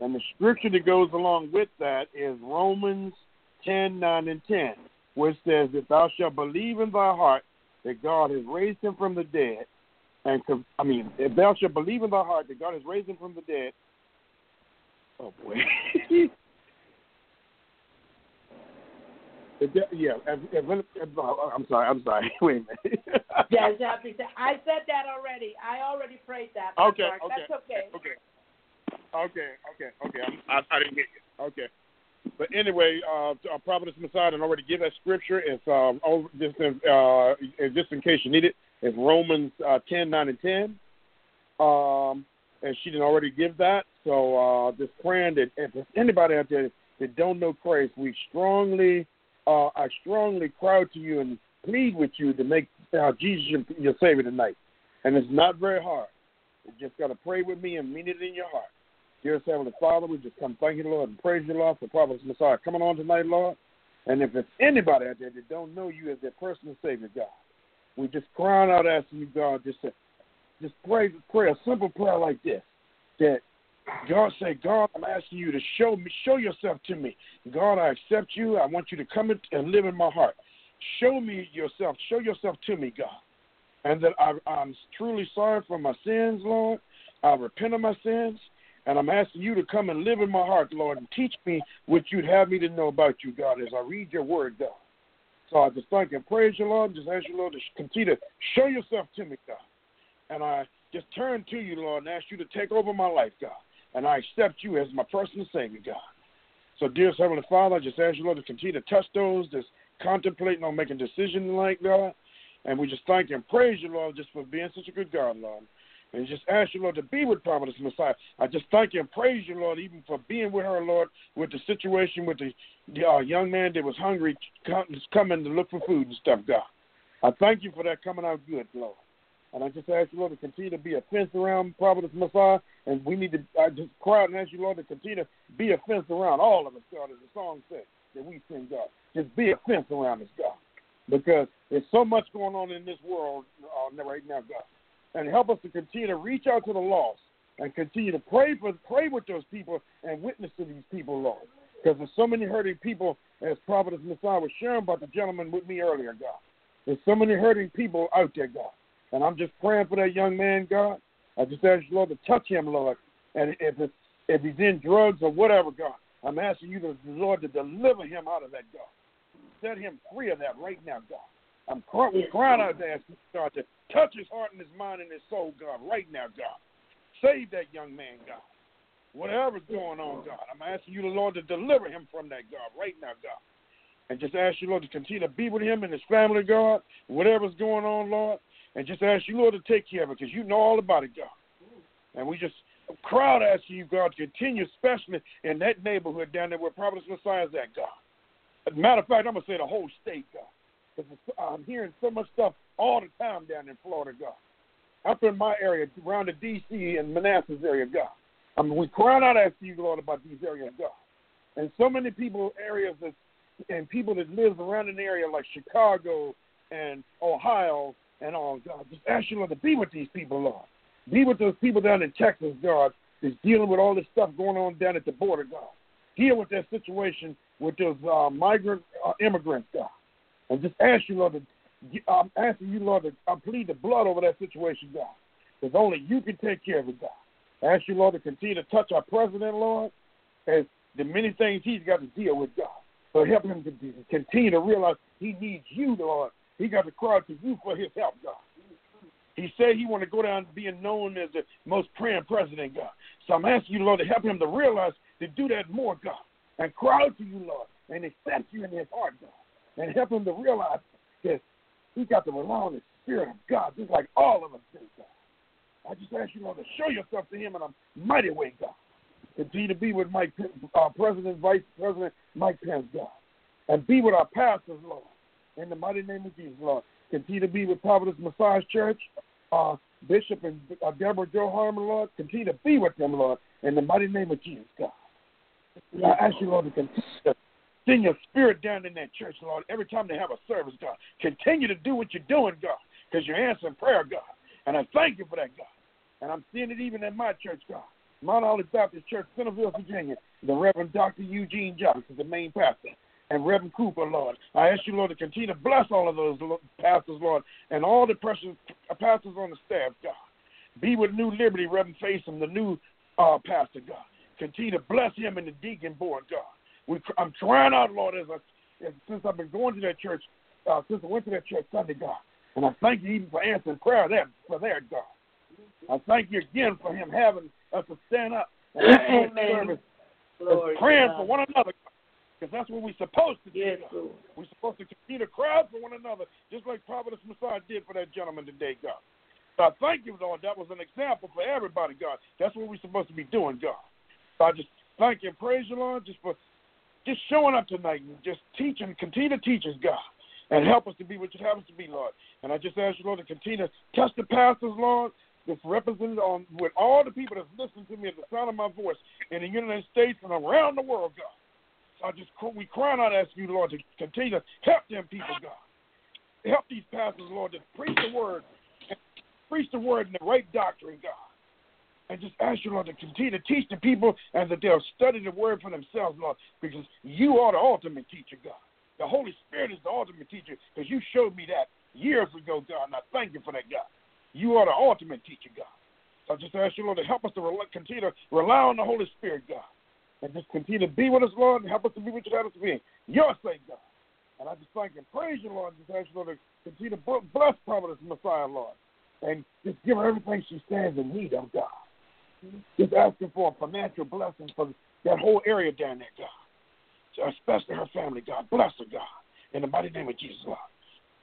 And the scripture that goes along with that is Romans 10 9 and 10, which says, If thou shalt believe in thy heart that God has raised him from the dead, and I mean, if thou shalt believe in thy heart that God has raised him from the dead, oh boy. yeah, if, if, if, I'm sorry. I'm sorry. Wait a minute. yes, I said that already. I already prayed that. Okay, okay, That's okay. Okay, okay, okay, okay. I, I didn't get you. Okay. But anyway, uh, uh Prophetess Massiah and already give that scripture. It's um, over, just in, uh, just in case you need it. It's Romans uh, 10, 9, and 10. Um, and she didn't already give that. So uh, just praying that if there's anybody out there that don't know Christ, we strongly, uh, I strongly cry to you and plead with you to make uh, Jesus your, your Savior tonight. And it's not very hard. You just got to pray with me and mean it in your heart. Dear Heavenly Father, we just come thank you, Lord, and praise you, Lord, for Prophet Massiah coming on tonight, Lord. And if there's anybody out there that don't know you as their personal Savior, God, we just crying out asking you, God, just to just pray, pray a simple prayer like this, that God say, God, I'm asking you to show me, show yourself to me. God, I accept you. I want you to come and live in my heart. Show me yourself. Show yourself to me, God. And that I, I'm truly sorry for my sins, Lord. I repent of my sins. And I'm asking you to come and live in my heart, Lord, and teach me what you'd have me to know about you, God, as I read your word, God. So I just thank and praise you, Lord. Just ask you, Lord, to continue to show yourself to me, God. And I just turn to you, Lord, and ask you to take over my life, God. And I accept you as my personal Savior, God. So, dear Heavenly Father, I just ask you, Lord, to continue to touch those that's contemplating on making decisions like God. And we just thank and praise you, Lord, just for being such a good God, Lord. And just ask you, Lord, to be with Prophetess Massiah. I just thank you and praise you, Lord, even for being with her, Lord, with the situation with the, the uh, young man that was hungry, coming to look for food and stuff, God. I thank you for that coming out good, Lord. And I just ask you, Lord, to continue to be a fence around Prophetess Massiah. And we need to, I just cry out and ask you, Lord, to continue to be a fence around all of us, God, as the song says that we sing, God. Just be a fence around us, God. Because there's so much going on in this world uh, right now, God and help us to continue to reach out to the lost and continue to pray for pray with those people and witness to these people, Lord. Because there's so many hurting people, as Prophet Massiah was sharing about the gentleman with me earlier, God. There's so many hurting people out there, God. And I'm just praying for that young man, God. I just ask you, Lord, to touch him, Lord. And if it's if he's in drugs or whatever, God, I'm asking you, to, Lord, to deliver him out of that, God. Set him free of that right now, God. I'm crying out to ask God to touch his heart and his mind and his soul, God, right now, God. Save that young man, God. Whatever's going on, God, I'm asking you, the Lord, to deliver him from that, God, right now, God. And just ask you, Lord, to continue to be with him and his family, God, whatever's going on, Lord. And just ask you, Lord, to take care of it because you know all about it, God. And we just crowd asking you, God, to continue, especially in that neighborhood down there where Prophet Massiah is at, God. As a matter of fact, I'm going to say the whole state, God. Because I'm hearing so much stuff all the time down in Florida, God. Up in my area, around the D.C. and Manassas area, God. I mean, we crying out after you, Lord, about these areas, God. And so many people, areas that, and people that live around an area like Chicago and Ohio and all, God, just ask you, Lord, to be with these people, Lord. Be with those people down in Texas, God, that's dealing with all this stuff going on down at the border, God. Deal with that situation with those uh, migrant uh, immigrants, God. And just ask you, Lord, to, I'm asking you, Lord, to I plead the blood over that situation, God. Because only you can take care of it, God. I ask you, Lord, to continue to touch our president, Lord, as the many things he's got to deal with, God. So help him to continue to realize he needs you, Lord. He got to cry to you for his help, God. He said he want to go down to being known as the most praying president, God. So I'm asking you, Lord, to help him to realize to do that more, God, and cry out to you, Lord, and accept you in his heart, God and help him to realize that he's got to rely on the Spirit of God, just like all of us do, God. I just ask you, Lord, to show yourself to him in a mighty way, God. Continue to be with Mike, our President, Vice President Mike Pence, God. And be with our pastors, Lord. In the mighty name of Jesus, Lord. Continue to be with Providence Massiah Church, uh, Bishop and uh, Deborah Joe Harmon, Lord. Continue to be with them, Lord. In the mighty name of Jesus, God. I ask you, Lord, to continue to Send your spirit down in that church, Lord, every time they have a service, God. Continue to do what you're doing, God, because you're answering prayer, God. And I thank you for that, God. And I'm seeing it even in my church, God. Mount Olive Baptist Church, Centreville, Virginia. The Reverend Dr. Eugene Johnson, the main pastor. And Reverend Cooper, Lord. I ask you, Lord, to continue to bless all of those pastors, Lord, and all the precious pastors on the staff, God. Be with New Liberty, Reverend Faison, the new uh, pastor, God. Continue to bless him and the deacon board, God. We, I'm crying out, Lord, as, I, as since I've been going to that church, uh, since I went to that church Sunday, God. And I thank you even for answering prayer there, for there, God. I thank you again for him having us to stand up and Amen. service, praying for one another, because that's what we're supposed to do. Yes, We're supposed to continue to cry for one another, just like Prophetess Massiah did for that gentleman today, God. So I thank you, Lord. That was an example for everybody, God. That's what we're supposed to be doing, God. So I just thank you and praise you, Lord, just for just showing up tonight and just teaching, continue to teach us, God, and help us to be what you have us to be, Lord. And I just ask you, Lord, to continue to touch the pastors, Lord, that's represented on with all the people that's listening to me at the sound of my voice in the United States and around the world, God. I just we crying out, asking you, Lord, to continue to help them people, God. Help these pastors, Lord, to preach the word preach the word in the right doctrine, God. And just ask you, Lord, to continue to teach the people and that they'll study the word for themselves, Lord, because you are the ultimate teacher, God. The Holy Spirit is the ultimate teacher because you showed me that years ago, God, and I thank you for that, God. You are the ultimate teacher, God. So I just ask you, Lord, to help us to continue to rely on the Holy Spirit, God. And just continue to be with us, Lord, and help us to be what you have us to be. Your sake, God. And I just thank and praise you, Lord, and just ask you, Lord, to continue to bless Prophetess Massiah, Lord and just give her everything she stands in need of, God. Just asking for a financial blessing for that whole area down there, God. Especially her family, God. Bless her, God. In the mighty name of Jesus, Lord.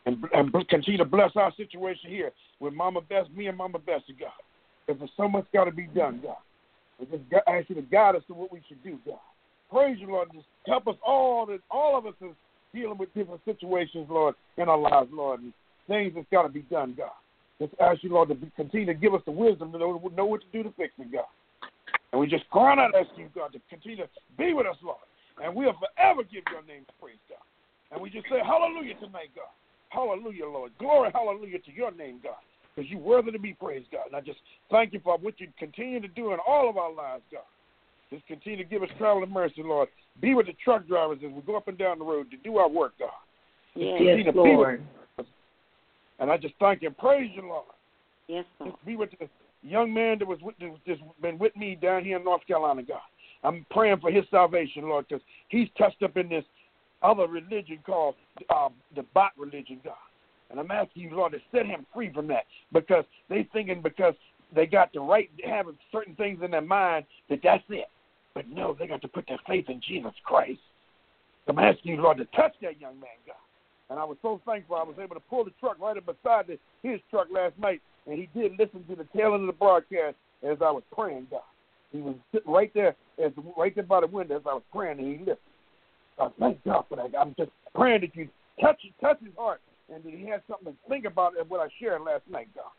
And, and continue to bless our situation here with Mama Best, me and Mama Bessie, God. Because there's so much got to be done, God. We just ask you to guide us to what we should do, God. Praise you, Lord. Just help us all. That all of us is dealing with different situations, Lord, in our lives, Lord, and things that's got to be done, God. Just ask you, Lord, to continue to give us the wisdom to know, know what to do to fix it, God. And we just cry out, ask you, God, to continue to be with us, Lord. And we'll forever give your name praise, God. And we just say hallelujah tonight, God. Hallelujah, Lord. Glory, hallelujah to your name, God. Because you're worthy to be praised, God. And I just thank you for what you continue to do in all of our lives, God. Just continue to give us travel and mercy, Lord. Be with the truck drivers as we go up and down the road to do our work, God. Yes, yes Lord. And I just thank and praise you, Lord. Yes, Lord. Be with the young man that was with, that just been with me down here in North Carolina, God. I'm praying for his salvation, Lord, because he's touched up in this other religion called uh, the bot religion, God. And I'm asking you, Lord, to set him free from that because they thinking because they got the right having certain things in their mind that that's it. But no, they got to put their faith in Jesus Christ. I'm asking you, Lord, to touch that young man, God. And I was so thankful I was able to pull the truck right up beside the, his truck last night, and he did listen to the tail end of the broadcast as I was praying, God. He was sitting right there, as right there by the window as I was praying, and he listened. I thank God for that. I'm just praying that you touch touch his heart, and that he has something to think about what I shared last night, God.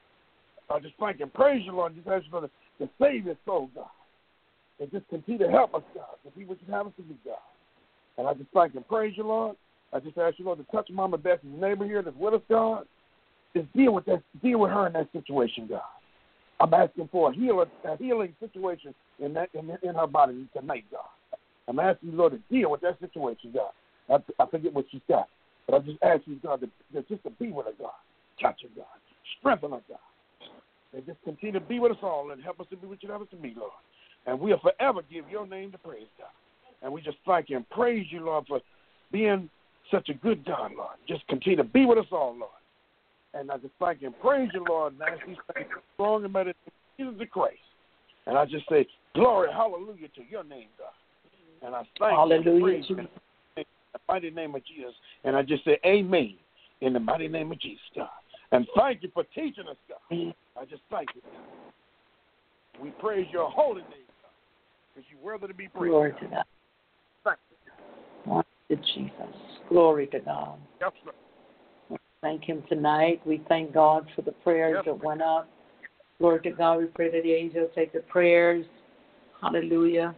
I just thank and praise you, Lord, just ask you the, to save his soul, God. And just continue to help us, God, to be what you have us to be, God. And I just thank and praise you, Lord. I just ask you, Lord, to touch Mama Bessie's neighbor here that's with us, God. Just deal with that, deal with her in that situation, God. I'm asking for a healing, a healing situation in that in, in her body tonight, God. I'm asking you, Lord, to deal with that situation, God. I, I forget what she's got, but I just ask you, God, to, to just to be with her, God. Touch her, God. Strengthen her, God. And just continue to be with us all and help us to be what you have us to be, Lord. And we'll forever give your name to praise, God. And we just thank you and praise you, Lord, for being such a good God, Lord. Just continue to be with us all, Lord. And I just thank you and praise you, Lord, these things strong and mighty Jesus Christ. And I just say, glory, hallelujah to your name, God. And I thank hallelujah you in the mighty name of Jesus. And I just say, amen, in the mighty name of Jesus, God. And thank you for teaching us, God. I just thank you, God. We praise your holy name, God, because you're worthy to be praised. Glory to God. Thank you. To Jesus. Glory to God. Yes. Thank Him tonight. We thank God for the prayers yes, that went up. Glory to God. We pray that the angels take the prayers. Hallelujah.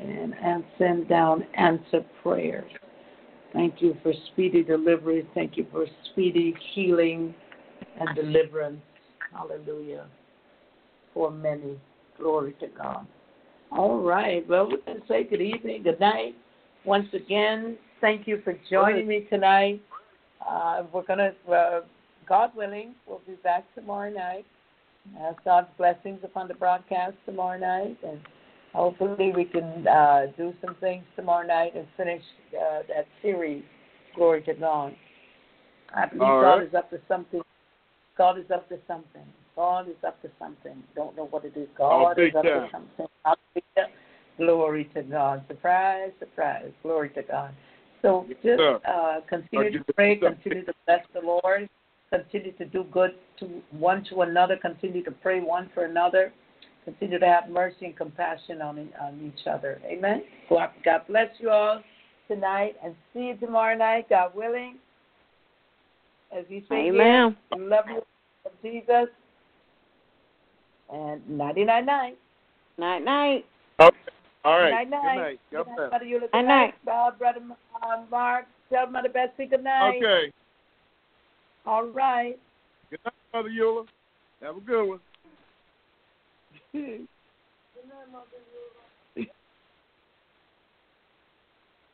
and, and send down answer prayers. Thank you for speedy delivery. Thank you for speedy healing and deliverance. Hallelujah. For many. Glory to God. All right. Well, we can say good evening, good night. Once again, thank you for joining me tonight. Uh, we're going to, uh, God willing, we'll be back tomorrow night. Ask God's blessings upon the broadcast tomorrow night. And hopefully we can uh, do some things tomorrow night and finish uh, that series. Glory to God. I believe All God right. is up to something. God is up to something. God is up to something. Don't know what it is. God is up to something. Hallelujah. Glory to God. Surprise, surprise. Glory to God. So just uh, continue to pray, continue to bless the Lord, continue to do good to one to another, continue to pray one for another, continue to have mercy and compassion on on each other. Amen. God God bless you all tonight, and see you tomorrow night, God willing. As you say, Amen. here, love you, of Jesus, and nighty night night. Night night. Okay. All right. Night night. Good night. Good night, bless. Brother Eula. Good Night night, night. uh, Brother uh, Mark. Tell Mother Betsy good night. Okay. All right. Good night, Mother Eula. Have a good one.